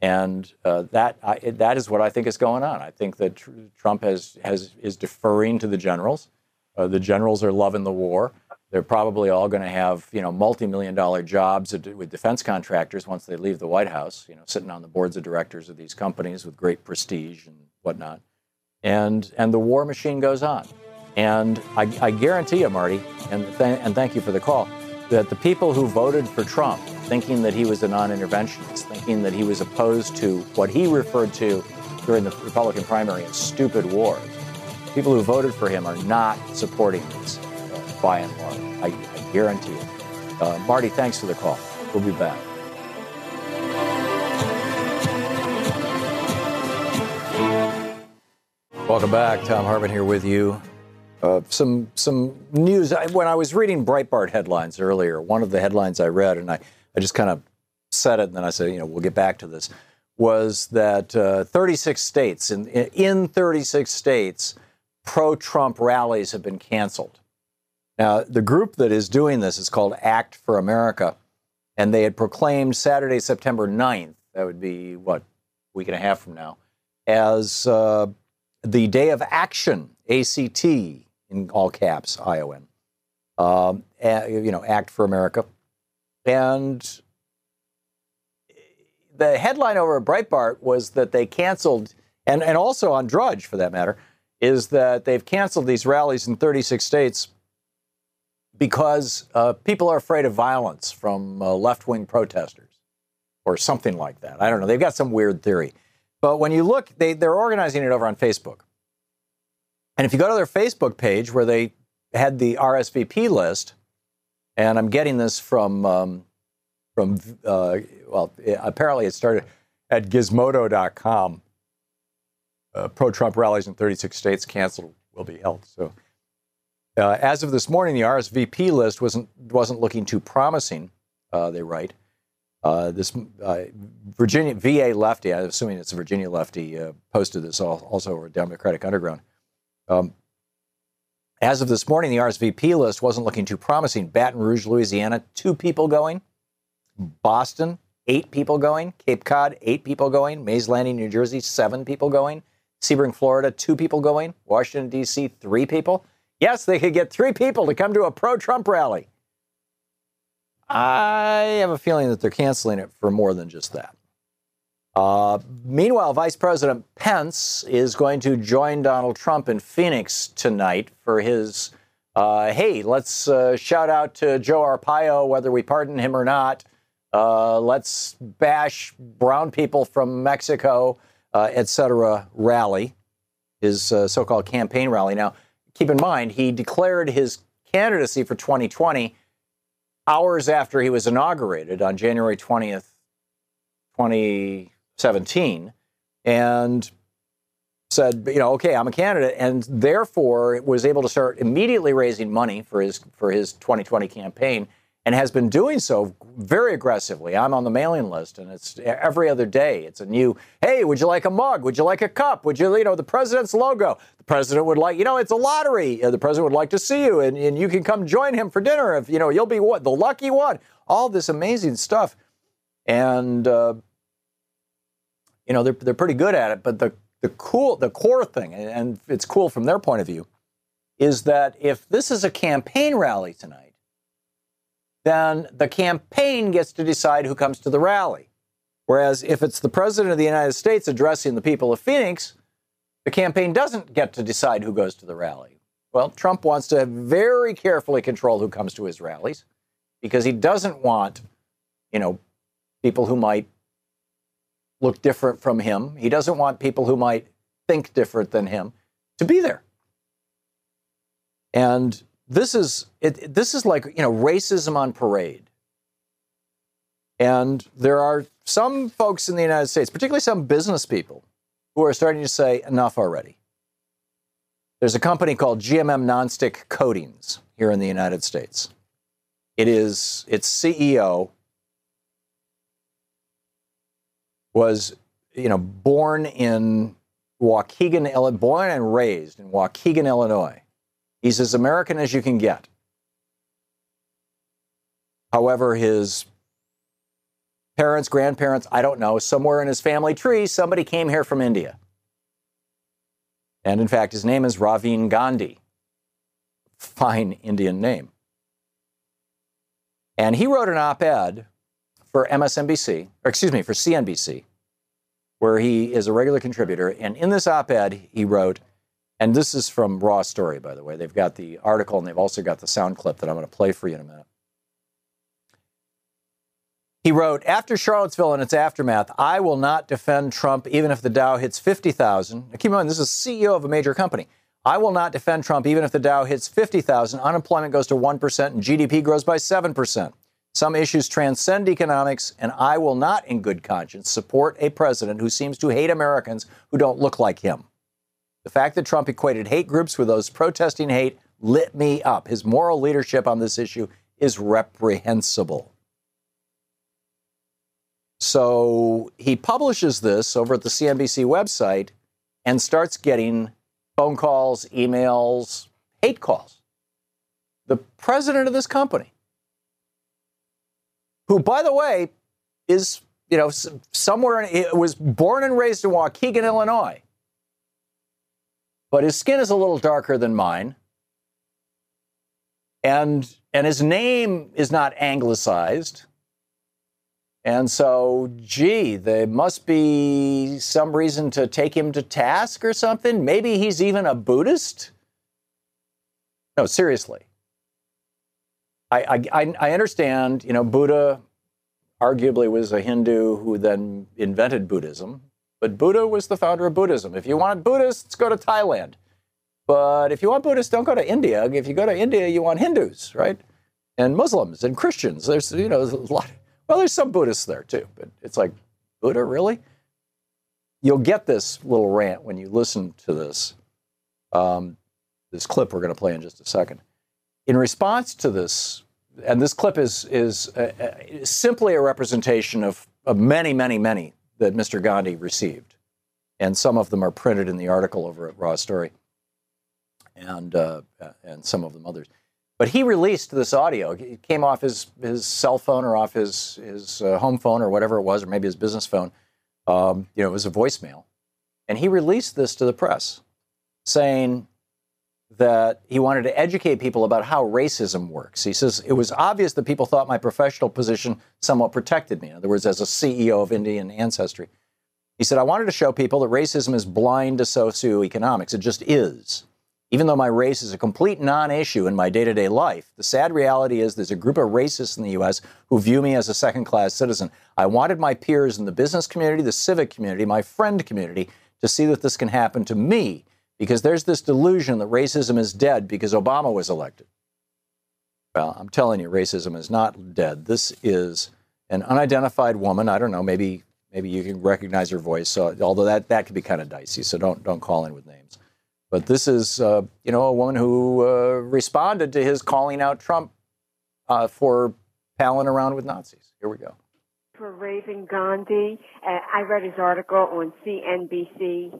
And uh, that I, that is what I think is going on. I think that tr- Trump has, has is deferring to the generals. Uh, the generals are loving the war. They're probably all going to have you know multi-million dollar jobs with defense contractors once they leave the White House. You know, sitting on the boards of directors of these companies with great prestige and whatnot. And and the war machine goes on. And I, I guarantee you, Marty, and th- and thank you for the call, that the people who voted for Trump, thinking that he was a non-interventionist, thinking that he was opposed to what he referred to during the Republican primary as stupid wars, people who voted for him are not supporting this by and large. I, I guarantee it. Uh, Marty, thanks for the call. We'll be back. Welcome back. Thom Hartmann here with you. Uh, some some news. I, when I was reading Breitbart headlines earlier, one of the headlines I read, and I, I just kind of said it, and then I said, you know, we'll get back to this, was that uh, 36 states, in, in 36 states, pro-Trump rallies have been canceled. Now, the group that is doing this is called Act for America, and they had proclaimed Saturday, September 9th, that would be, what, week and a half from now, as uh, the day of action, ACT, in all caps, ION, um, you know, Act for America. And the headline over at Breitbart was that they canceled, and, and also on Drudge for that matter, is that they've canceled these rallies in 36 states because uh, people are afraid of violence from uh, left wing protesters or something like that. I don't know. They've got some weird theory. But when you look, they, they're organizing it over on Facebook. And if you go to their Facebook page where they had the RSVP list, and I'm getting this from, um, from uh, well, apparently it started at gizmodo.com. Uh, Pro Trump rallies in 36 states canceled will be held. So, uh, as of this morning, the RSVP list wasn't wasn't looking too promising. Uh, they write uh, this uh, Virginia VA lefty. I'm assuming it's a Virginia lefty. Posted this also over Democratic Underground. Um, as of this morning, the RSVP list wasn't looking too promising. Baton Rouge, Louisiana, two people going. Boston, eight people going. Cape Cod, eight people going. Mays Landing, New Jersey, seven people going. Sebring, Florida, two people going. Washington, D.C., three people. Yes, they could get three people to come to a pro Trump rally. I have a feeling that they're canceling it for more than just that. Uh, meanwhile, Vice President Pence is going to join Donald Trump in Phoenix tonight for his, uh, hey, let's uh, shout out to Joe Arpaio, whether we pardon him or not. Uh, let's bash brown people from Mexico uh, et cetera, rally, his so called campaign rally. Now, keep in mind, he declared his candidacy for 2020 hours after he was inaugurated on January 20th, 2017, and said, you know, okay, I'm a candidate, and therefore was able to start immediately raising money for his for his 2020 campaign and has been doing so very aggressively. I'm on the mailing list, and it's every other day. It's a new, hey, would you like a mug? Would you like a cup? Would you, you know, the president's logo? The president would like, you know, it's a lottery. The president would like to see you, and, and you can come join him for dinner if, you know, you'll be what? The lucky one. All this amazing stuff. And, uh, you know, they're, they're pretty good at it. But the, the cool, the core thing, and it's cool from their point of view, is that if this is a campaign rally tonight, then the campaign gets to decide who comes to the rally. Whereas if it's the President of the United States addressing the people of Phoenix, the campaign doesn't get to decide who goes to the rally. Well, Trump wants to very carefully control who comes to his rallies because he doesn't want, you know, people who might look different from him. He doesn't want people who might think different than him to be there. And this is it, this is like you know racism on parade. And there are some folks in the United States, particularly some business people, who are starting to say enough already. There's a company called GMM Nonstick Coatings here in the United States. It is its CEO was you know born in Waukegan, born and raised in Waukegan, Illinois. He's as American as you can get. However, his parents, grandparents, I don't know, somewhere in his family tree, somebody came here from India. And in fact, his name is Raveen Gandhi. Fine Indian name. And he wrote an op ed for MSNBC, or excuse me, for CNBC, where he is a regular contributor. And in this op ed, he wrote, and this is from Raw Story, by the way. They've got the article and they've also got the sound clip that I'm going to play for you in a minute. He wrote, after Charlottesville and its aftermath, I will not defend Trump even if the Dow hits 50,000. Keep in mind, this is CEO of a major company. I will not defend Trump even if the Dow hits 50,000, unemployment goes to 1%, and GDP grows by 7%. Some issues transcend economics, and I will not, in good conscience, support a president who seems to hate Americans who don't look like him. The fact that Trump equated hate groups with those protesting hate lit me up. His moral leadership on this issue is reprehensible. So he publishes this over at the CNBC website and starts getting phone calls, emails, hate calls. The president of this company, who, by the way, is you know somewhere in, was born and raised in Waukegan, Illinois, but his skin is a little darker than mine. And, and his name is not anglicized. And so, gee, there must be some reason to take him to task or something. Maybe he's even a Buddhist. No, seriously. I, I, I understand, you know, Buddha arguably was a Hindu who then invented Buddhism, but Buddha was the founder of Buddhism. If you want Buddhists, go to Thailand. But if you want Buddhists, don't go to India. If you go to India, you want Hindus, right? And Muslims and Christians. There's, you know, a lot. Well, there's some Buddhists there too, but it's like, Buddha, really? You'll get this little rant when you listen to this. Um, this clip we're going to play in just a second. In response to this, and this clip is is uh, uh, simply a representation of, of many, many, many that Mr. Gandhi received, and some of them are printed in the article over at Raw Story, and uh, and some of them others. But he released this audio. It came off his his cell phone or off his his uh, home phone or whatever it was, or maybe his business phone. Um, you know, it was a voicemail, and he released this to the press, saying that he wanted to educate people about how racism works. He says, It was obvious that people thought my professional position somewhat protected me. In other words, as a CEO of Indian ancestry. He said, I wanted to show people that racism is blind to socioeconomics. It just is. Even though my race is a complete non issue in my day to day life, the sad reality is there's a group of racists in the U.S. who view me as a second class citizen. I wanted my peers in the business community, the civic community, my friend community to see that this can happen to me because there's this delusion that racism is dead because Obama was elected. Well, I'm telling you, racism is not dead. This is an unidentified woman. I don't know. Maybe maybe you can recognize her voice. So, although that that could be kind of dicey. So don't don't call in with names. But this is uh, you know a woman who uh, responded to his calling out Trump uh, for palling around with Nazis. Here we go. For Raven Gandhi, uh, I read his article on CNBC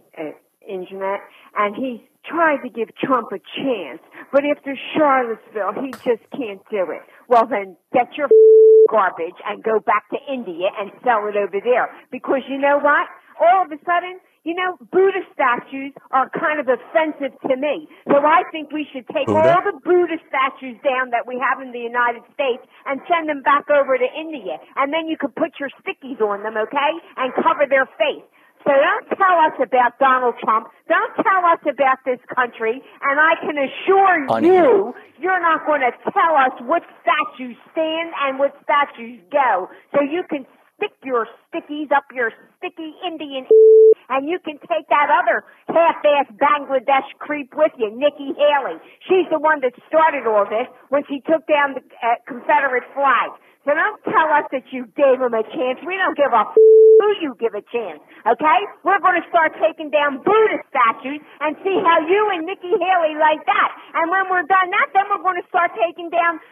internet, and he tried to give Trump a chance. But after Charlottesville, he just can't do it. Well, then get your [laughs] garbage and go back to India and sell it over there. Because you know what? All of a sudden, you know, Buddha statues are kind of offensive to me. So I think we should take Buddha? all the Buddha statues down that we have in the United States and send them back over to India. And then you could put your stickies on them, okay? And cover their face. So don't tell us about Donald Trump. Don't tell us about this country. And I can assure you, you're not going to tell us what statues stand and what statues go. So you can stick your stickies up your sticky Indian [laughs] and you can take that other half-ass Bangladesh creep with you, Nikki Haley. She's the one that started all this when she took down the uh, Confederate flag. So don't tell us that you gave him a chance. We don't give a f- who you give a chance. Okay? We're going to start taking down Buddha statues and see how you and Nikki Haley like that. And when we're done that, then we're going to start taking down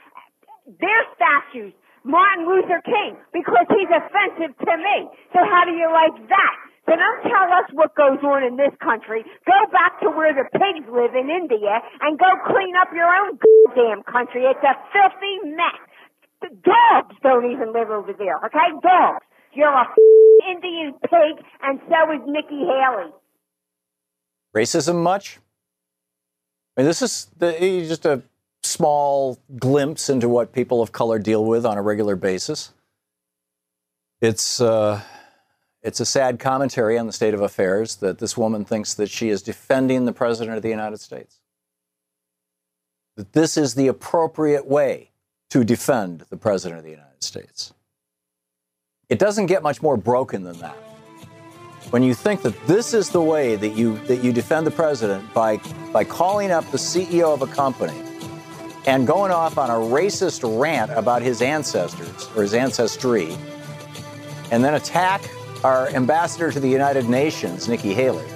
their statues. Martin Luther King, because he's offensive to me. So how do you like that? So don't tell us what goes on in this country. Go back to where the pigs live in India and go clean up your own damn country. It's a filthy mess. The dogs don't even live over there, okay? Dogs. You're a Indian pig, and so is Nikki Haley. Racism much? I mean, this is the, just a small glimpse into what people of color deal with on a regular basis. It's uh, it's a sad commentary on the state of affairs that this woman thinks that she is defending the president of the United States. That this is the appropriate way to defend the President of the United States. It doesn't get much more broken than that. When you think that this is the way that you, that you defend the president by, by calling up the CEO of a company and going off on a racist rant about his ancestors or his ancestry, and then attack our ambassador to the United Nations, Nikki Haley.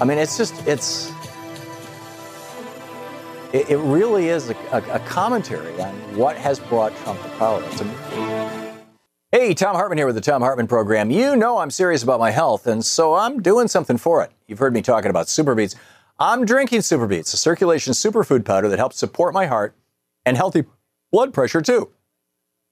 I mean, it's just, it's, it, really is a, a, commentary on what has brought Trump to power. Hey, Thom Hartmann here with the Thom Hartmann Program. You know I'm serious about my health, and so I'm doing something for it. You've heard me talking about SuperBeets. I'm drinking SuperBeets, a circulation superfood powder that helps support my heart and healthy blood pressure, too.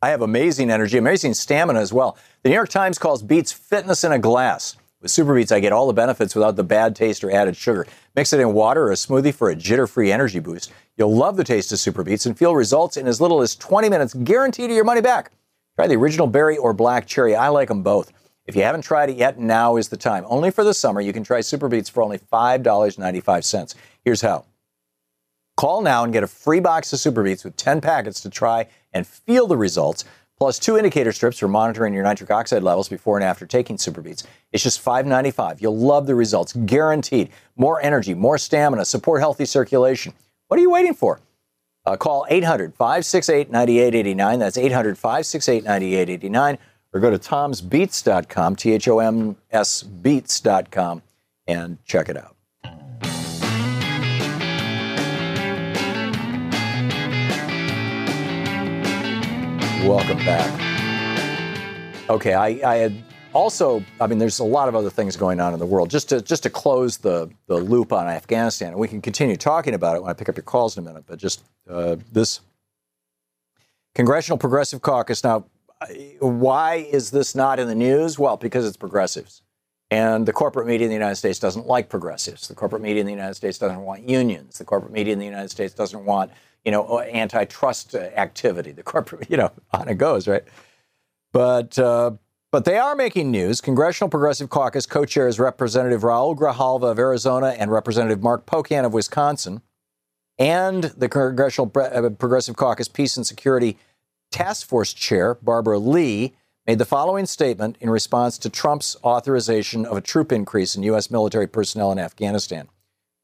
I have amazing energy, amazing stamina as well. The New York Times calls Beets fitness in a glass. With SuperBeets, I get all the benefits without the bad taste or added sugar. Mix it in water or a smoothie for a jitter-free energy boost. You'll love the taste of SuperBeets and feel results in as little as 20 minutes, guaranteed your money back. Try the original berry or black cherry. I like them both. If you haven't tried it yet, now is the time. Only for the summer, you can try SuperBeets for only $5.95. Here's how. Call now and get a free box of Super Beets with 10 packets to try and feel the results, plus two indicator strips for monitoring your nitric oxide levels before and after taking Super Beets. It's just $5.95. You'll love the results, guaranteed. More energy, more stamina, support healthy circulation. What are you waiting for? Uh, call 800 568 9889. That's 800 568 9889. Or go to thomsbeets.com, T H O M S beets.com, and check it out. Welcome back. Okay, I, I, had also, I mean, there's a lot of other things going on in the world. Just to just to close the the loop on Afghanistan, and we can continue talking about it when I pick up your calls in a minute. But just uh, this Congressional Progressive Caucus. Now, why is this not in the news? Well, because it's progressives. And the corporate media in the United States doesn't like progressives. The corporate media in the United States doesn't want unions. The corporate media in the United States doesn't want you know, antitrust activity. The corporate, [laughs] you know, on it goes, right? But uh, but they are making news. Congressional Progressive Caucus co-chairs Representative Raul Grijalva of Arizona and Representative Mark Pocan of Wisconsin, and the Congressional uh, Progressive Caucus Peace and Security Task Force Chair Barbara Lee made the following statement in response to Trump's authorization of a troop increase in U.S. military personnel in Afghanistan.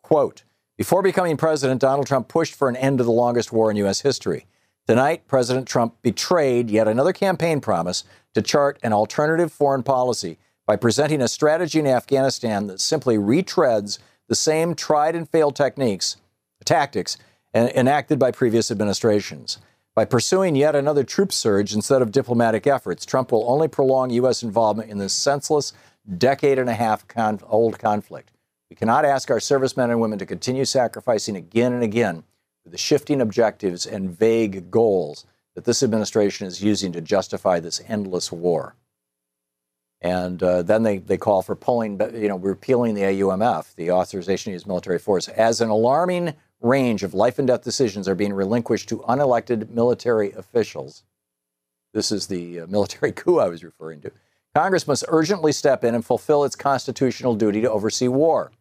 Quote, before becoming president, Donald Trump pushed for an end to the longest war in U.S. history. Tonight, President Trump betrayed yet another campaign promise to chart an alternative foreign policy by presenting a strategy in Afghanistan that simply retreads the same tried and failed techniques, tactics enacted by previous administrations. By pursuing yet another troop surge instead of diplomatic efforts, Trump will only prolong U.S. involvement in this senseless decade and a half con- old conflict. We cannot ask our servicemen and women to continue sacrificing again and again the shifting objectives and vague goals that this administration is using to justify this endless war. And uh, then they, they call for pulling, you know, repealing the AUMF, the authorization to use military force, as an alarming range of life and death decisions are being relinquished to unelected military officials. This is the uh, military [laughs] coup I was referring to. Congress must urgently step in and fulfill its constitutional duty to oversee war.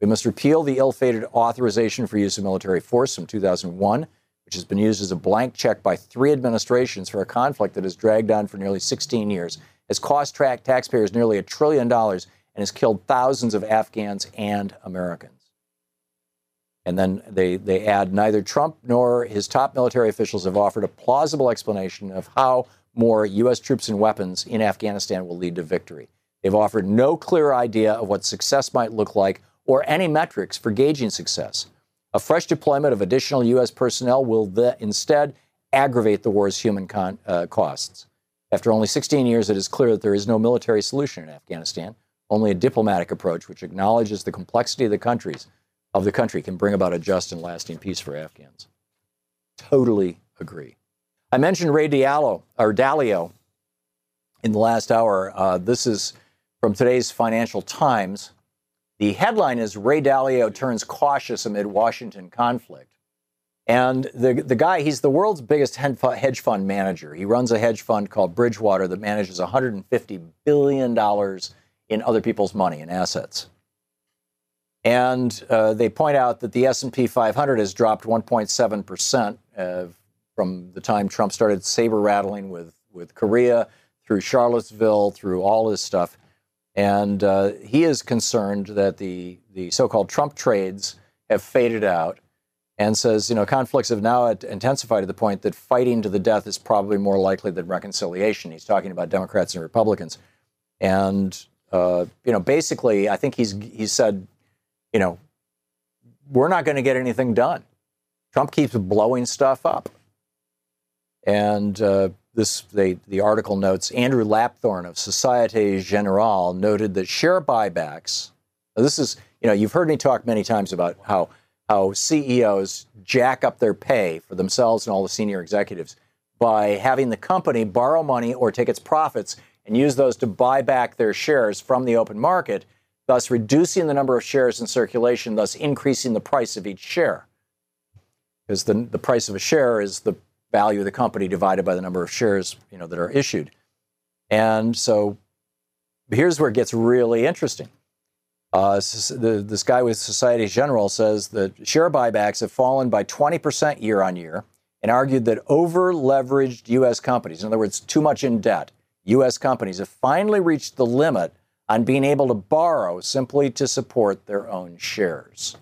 We must repeal the ill fated authorization for use of military force from 2001, which has been used as a blank check by three administrations for a conflict that has dragged on for nearly 16 years, has cost tra- taxpayers nearly a trillion dollars, and has killed thousands of Afghans and Americans. And then they, they add neither Trump nor his top military officials have offered a plausible explanation of how more U.S. troops and weapons in Afghanistan will lead to victory. They've offered no clear idea of what success might look like or any metrics for gauging success. A fresh deployment of additional U.S. personnel will instead aggravate the war's human con- uh, costs. After only 16 years, it is clear that there is no military solution in Afghanistan. Only a diplomatic approach, which acknowledges the complexity of the countries of the country, can bring about a just and lasting peace for Afghans. Totally agree. I mentioned Ray Diallo or Dalio in the last hour. Uh, this is from today's Financial Times. The headline is Ray Dalio turns cautious amid Washington conflict. And the, the guy, he's the world's biggest hedge fund manager. He runs a hedge fund called Bridgewater that manages $150 billion in other people's money and assets. And uh, they point out that the S&P 500 has dropped 1.7 percent uh, from the time Trump started saber rattling with with Korea through Charlottesville through all this stuff. And uh, he is concerned that the, the so called Trump trades have faded out and says, you know, conflicts have now intensified to the point that fighting to the death is probably more likely than reconciliation. He's talking about Democrats and Republicans. And, uh, you know, basically, I think he's, he said, you know, we're not going to get anything done. Trump keeps blowing stuff up. And uh, this they, the article notes Andrew Lapthorne of Societe Generale noted that share buybacks. This is you know you've heard me talk many times about how how CEOs jack up their pay for themselves and all the senior executives by having the company borrow money or take its profits and use those to buy back their shares from the open market, thus reducing the number of shares in circulation, thus increasing the price of each share. Because the, the price of a share is the value of the company divided by the number of shares you know, that are issued. And so here's where it gets really interesting. Uh, this guy with Societe Generale says that share buybacks have fallen by 20% year on year and argued that over leveraged U.S. companies, in other words, too much in debt, U.S. companies have finally reached the limit on being able to borrow simply to support their own shares.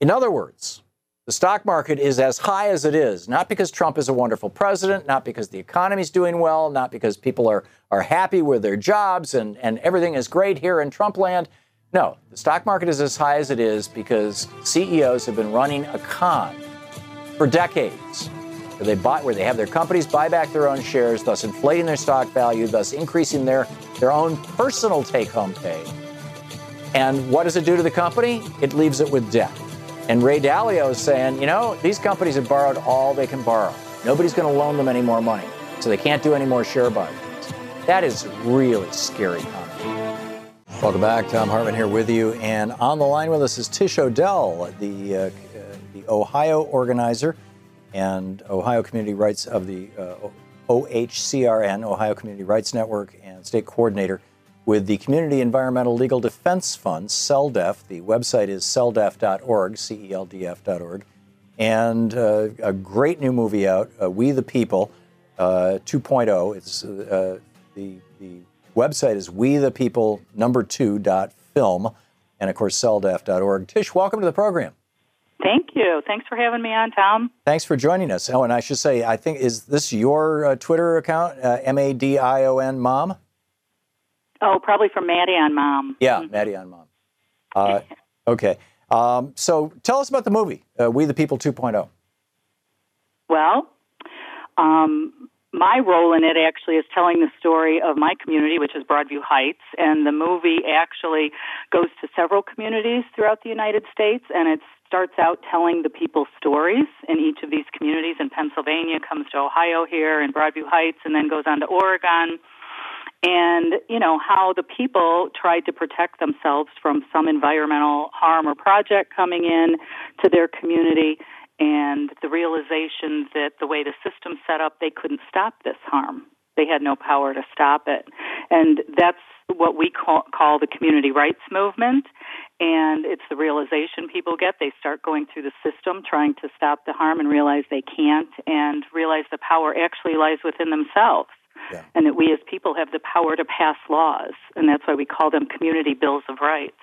In other words, the stock market is as high as it is, not because Trump is a wonderful president, not because the economy is doing well, not because people are, are happy with their jobs and, and everything is great here in Trump land. No, the stock market is as high as it is because CEOs have been running a con for decades where they buy where they have their companies buy back their own shares, thus inflating their stock value, thus increasing their, their own personal take-home pay. And what does it do to the company? It leaves it with debt. And Ray Dalio is saying, you know, these companies have borrowed all they can borrow. Nobody's going to loan them any more money. So they can't do any more share buybacks. That is really scary comment. Welcome back. Thom Hartmann here with you. And on the line with us is Tish O'Dell, the, uh, the Ohio organizer and Ohio Community Rights of the uh, OHCRN, Ohio Community Rights Network, and state coordinator with the Community Environmental Legal Defense Fund, CELDF. The website is celdf.org, C E L D F.org. And uh, a great new movie out, uh, We the People uh, 2.0. It's, uh, the, the website is we the people number two dot film. And of course, celdf.org. Tish, welcome to the program. Thank you. Thanks for having me on, Thom. Thanks for joining us. Oh, and I should say, I think, is this your uh, Twitter account, uh, M A D I O N Mom? Oh, probably from Maddie on Mom. Yeah, mm-hmm. Maddie on Mom. Uh, okay. Um, so tell us about the movie, uh, We the People 2.0. Well, um, my role in it actually is telling the story of my community, which is Broadview Heights, and the movie actually goes to several communities throughout the United States, and it starts out telling the people's stories in each of these communities. In Pennsylvania, comes to Ohio here, in Broadview Heights, and then goes on to Oregon and you know how the people tried to protect themselves from some environmental harm or project coming in to their community and the realization that the way the system set up they couldn't stop this harm. They had no power to stop it. And that's what we call, call the community rights movement. And it's the realization people get. They start going through the system trying to stop the harm and realize they can't and realize the power actually lies within themselves yeah. and that we as people have the power to pass laws, and that's why we call them community bills of rights.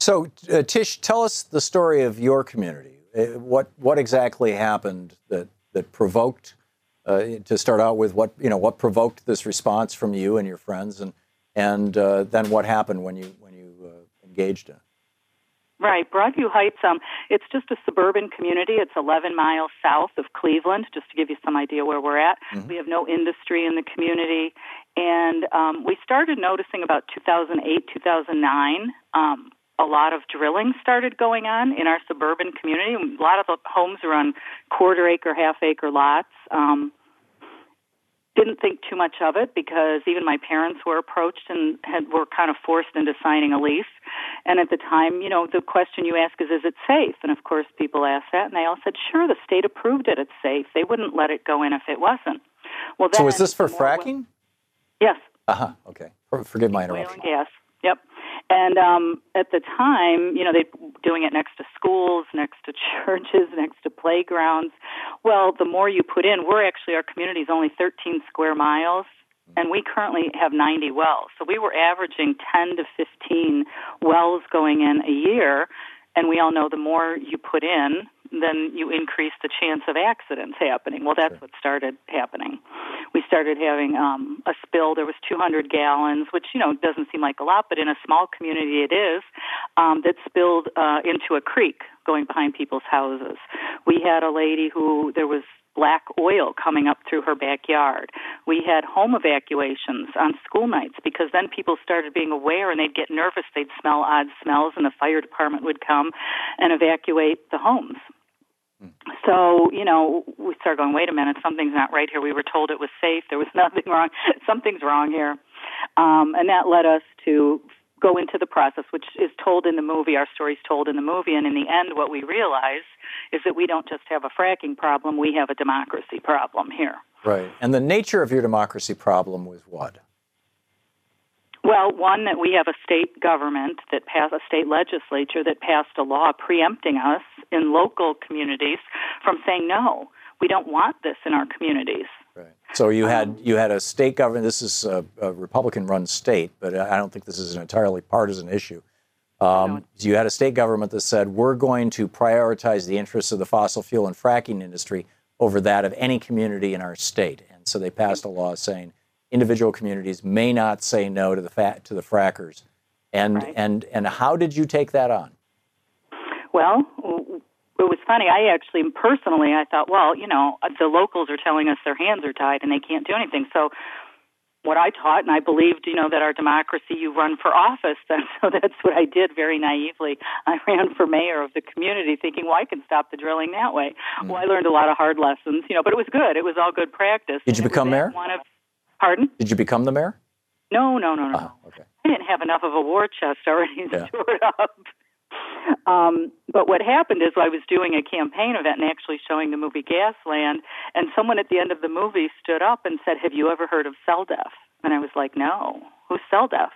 So, uh, Tish, tell us the story of your community. Uh, what what exactly happened that that provoked uh, to start out with? What you know? What provoked this response from you and your friends, and and uh, then what happened when you when you uh, engaged in? Right, Broadview Heights. Um, it's just a suburban community. It's 11 miles south of Cleveland, just to give you some idea where we're at. Mm-hmm. We have no industry in the community, and um, we started noticing about 2008, 2009. Um, a lot of drilling started going on in our suburban community. A lot of the homes are on quarter acre, half acre lots. Um, didn't think too much of it because even my parents were approached and had were kind of forced into signing a lease. And at the time, you know, the question you ask is, is it safe? And of course, people asked that, and they all said, sure, the state approved it. It's safe. They wouldn't let it go in if it wasn't. Well, then, so is this for fracking? Yes. Uh huh. Okay. Forgive my interruption. Oil and gas. Yep. And um, at the time, you know, they doing it next to schools, next to [laughs] churches, next to playgrounds. Well, the more you put in, we're actually our community is only 13 square miles, and we currently have 90 wells. So we were averaging 10 to 15 wells going in a year. And we all know the more you put in, then you increase the chance of accidents happening. Well, that's sure. what started happening. We started having um, a spill. There was 200 gallons, which you know doesn't seem like a lot, but in a small community it is. Um, that spilled uh, into a creek going behind people's houses. We had a lady who there was black oil coming up through her backyard. We had home evacuations on school nights because then people started being aware and they'd get nervous. They'd smell odd smells, and the fire department would come and evacuate the homes. So, you know, we started going, wait a minute, something's not right here. We were told it was safe. There was [laughs] nothing wrong. Something's wrong here. Um, and that led us to go into the process, which is told in the movie. Our story's told in the movie. And in the end, what we realize is that we don't just have a fracking problem, we have a democracy problem here. Right. And the nature of your democracy problem was what? Well, one that we have a state government that passed a state legislature that passed a law preempting us in local communities from saying no. We don't want this in our communities. So you had you had a state government. This is a, a Republican-run state, but I don't think this is an entirely partisan issue. Um, you had a state government that said we're going to prioritize the interests of the fossil fuel and fracking industry over that of any community in our state, and so they passed a law saying individual communities may not say no to the fa- to the frackers. And Right. and and how did you take that on? Well, it was funny. I actually personally, I thought, well, you know, the locals are telling us their hands are tied and they can't do anything. So, what I taught, and I believed, you know, that our democracy, you run for office. [laughs] And so that's what I did very naively. I ran for mayor of the community thinking, well, I can stop the drilling that way. Mm. Well, I learned a lot of hard lessons, you know, but it was good. It was all good practice. Did you become mayor? One of, pardon? Did you become the mayor? No, no, no, no. Oh, okay. I didn't have enough of a war chest already Yeah. [laughs] stored up. Um, but what happened is I was doing a campaign event and actually showing the movie Gasland, and someone at the end of the movie stood up and said, "Have you ever heard of cell death?" And I was like, "No, who's cell death?"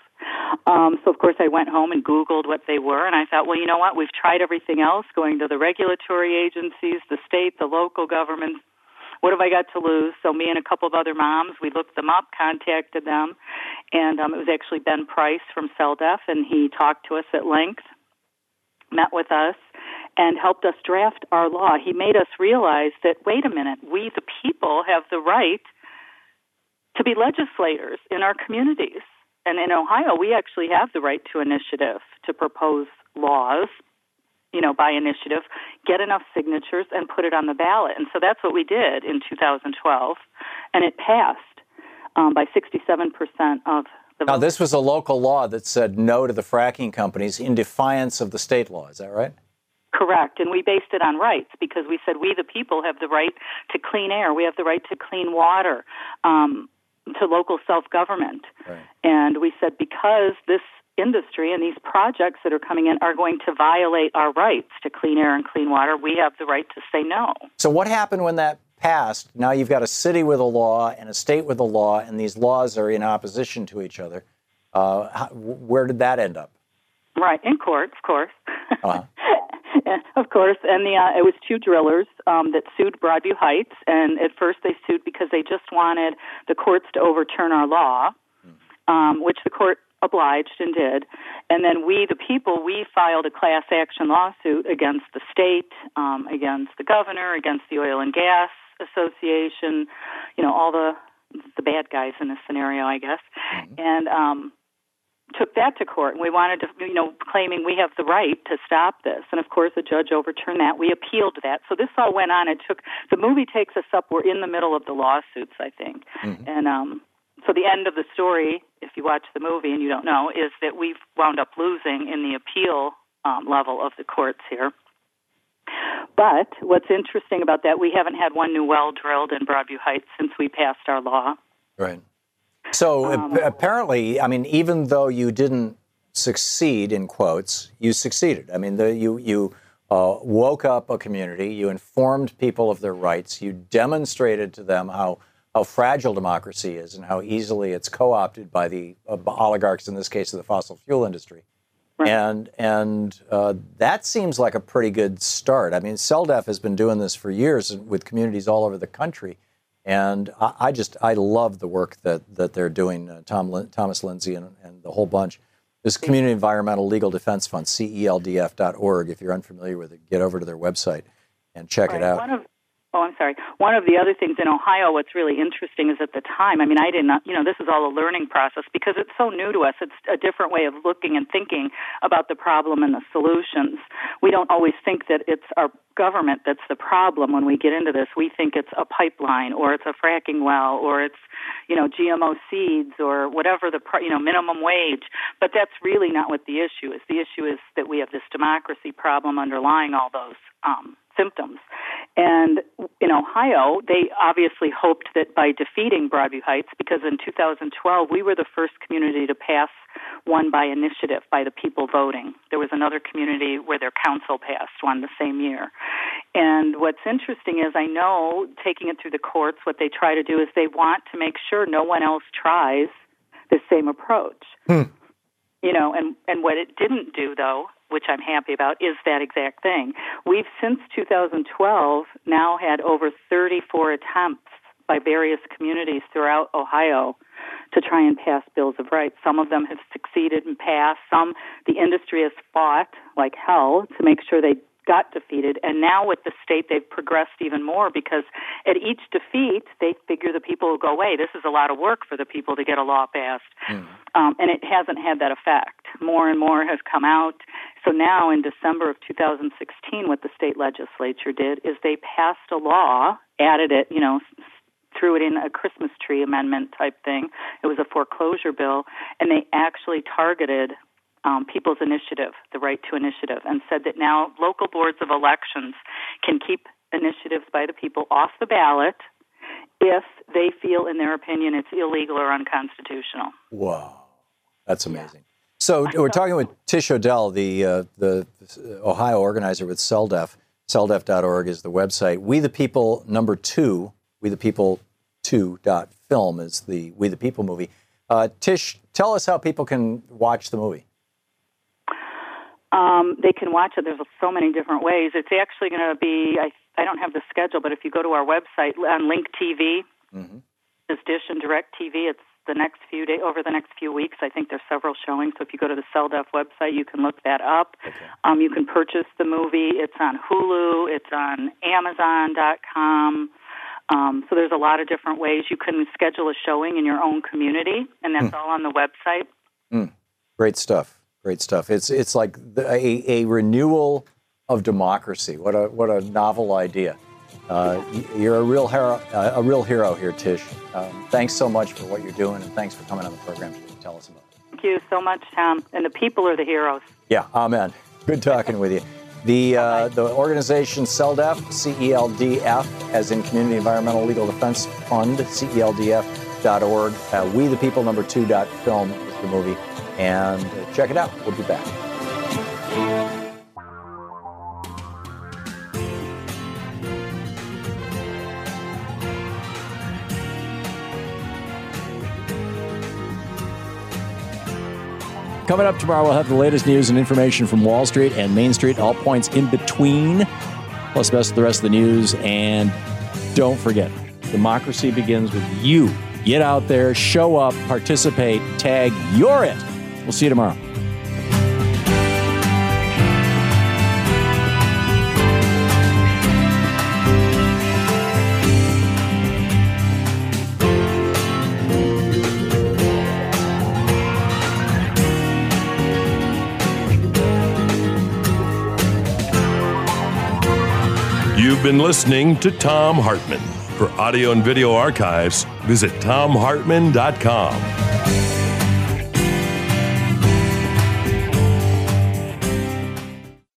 Um, so of course I went home and Googled what they were, and I thought, well, you know what? We've tried everything else, going to the regulatory agencies, the state, the local governments. What have I got to lose? So me and a couple of other moms, we looked them up, contacted them, and um, it was actually Ben Price from CELDF, and he talked to us at length met with us and helped us draft our law. He made us realize that, wait a minute, we the people have the right to be legislators in our communities. And in Ohio, we actually have the right to initiative to propose laws, you know, by initiative, get enough signatures and put it on the ballot. And so that's what we did in 2012. And it passed um, by 67% of Now, this was a local law that said no to the fracking companies in defiance of the state law. Is that right? Correct. And we based it on rights because we said we, the people, have the right to clean air. We have the right to clean water, um, to local self government. And we said because this industry and these projects that are coming in are going to violate our rights to clean air and clean water, we have the right to say no. So, what happened when that passed? Now you've got a city with a law and a state with a law, and these laws are in opposition to each other. Uh, how, where did that end up? Right, in court, of course. Uh, [laughs] of course, and the uh, it was two drillers um, that sued Broadview Heights, and at first they sued because they just wanted the courts to overturn our law, um, which the court obliged and did. And then we, the people, we filed a class action lawsuit against the state, um, against the governor, against the oil and gas association, you know, all the the bad guys in this scenario, I guess, and um, took that to court. And we wanted to, you know, claiming we have the right to stop this. And of course, the judge overturned that. We appealed that. So this all went on. It took the movie takes us up. We're in the middle of the lawsuits, I think, and um, so the end of the story, if you watch the movie and you don't know, is that we've wound up losing in the appeal um, level of the courts here. But what's interesting about that, we haven't had one new well drilled in Broadview Heights since we passed our law. Right. So Um, apparently, I mean, even though you didn't succeed in quotes, you succeeded. I mean, the, you you uh, woke up a community, you informed people of their rights, you demonstrated to them how how fragile democracy is and how easily it's co-opted by the uh, oligarchs, in this case, of the fossil fuel industry. And and uh, that seems like a pretty good start. I mean, CELDF has been doing this for years with communities all over the country, and I, I just I love the work that that they're doing. Uh, Thom Thomas Linzey and, and the whole bunch. This Community Environmental Legal Defense Fund, CELDF.org. If you're unfamiliar with it, get over to their website and check it out. One of oh, I'm sorry. One of the other things in Ohio, what's really interesting is at the time. I mean, I did not. You know, this is all a learning process because it's so new to us. It's a different way of looking and thinking about the problem and the solutions. We don't always think that it's our government that's the problem when we get into this. We think it's a pipeline or it's a fracking well or it's you know GMO seeds or whatever the you know minimum wage. But that's really not what the issue is. The issue is that we have this democracy problem underlying all those um, symptoms. And in Ohio, they obviously hoped that by defeating Broadview Heights, because in 2012 we were the first community to pass one by initiative, by the people voting. There was another community where their council passed one the same year. And what's interesting is I know taking it through the courts, what they try to do is they want to make sure no one else tries the same approach. Hmm. You know, and and what it didn't do though, which I'm happy about, is that exact thing. We've since 2012 now had over 34 attempts by various communities throughout Ohio to try and pass bills of rights. Some of them have succeeded and passed. Some the industry has fought like hell to make sure they got defeated. And now with the state, they've progressed even more because at each defeat, they figure the people will go away. This is a lot of work for the people to get a law passed. Hmm. Um, and it hasn't had that effect. More and more has come out. So now in December of 2016, what the state legislature did is they passed a law, added it, you know, threw it in a Christmas tree amendment type thing. It was a foreclosure bill, and they actually targeted um, People's Initiative, the Right to Initiative, and said that now local boards of elections can keep initiatives by the people off the ballot if they feel, in their opinion, it's illegal or unconstitutional. Whoa, that's amazing. So we're talking with Tish O'Dell, the uh, the Ohio organizer with CELDF. CELDF.org is the website. We the People number two, We the People two dot film is the We the People movie. Uh, Tish, tell us how people can watch the movie. Um, they can watch it. There's so many different ways. It's actually going to be. I I don't have the schedule, but if you go to our website on Link TV, mm-hmm. is Dish and Direct TV. It's the next few days over the next few weeks. I think there's several showings. So if you go to the CELDF website, you can look that up. Um, you can purchase the movie. It's on Hulu. It's on Amazon.com. Um, so there's a lot of different ways you can schedule a showing in your own community, and that's Hmm. all on the website. Mm. Great stuff. Great stuff. It's it's like the, a, a renewal of democracy. What a what a novel idea. Uh, you're a real hero, uh, a real hero here, Tish. Um, thanks so much for what you're doing, and thanks for coming on the program to tell us about it. Thank you so much, Thom. And the people are the heroes. Yeah, amen. Good talking with you. The uh, the organization CELDF, C E L D F, as in Community Environmental Legal Defense Fund, E CELDF.org. Uh, we the People number two dot film is the movie, and check it out. We'll be back. Coming up tomorrow, we'll have the latest news and information from Wall Street and Main Street, all points in between, plus the rest of the rest of the news. And don't forget, democracy begins with you. Get out there, show up, participate, tag, you're it. We'll see you tomorrow. You've been listening to Thom Hartmann. For audio and video archives, visit thomhartmann.com.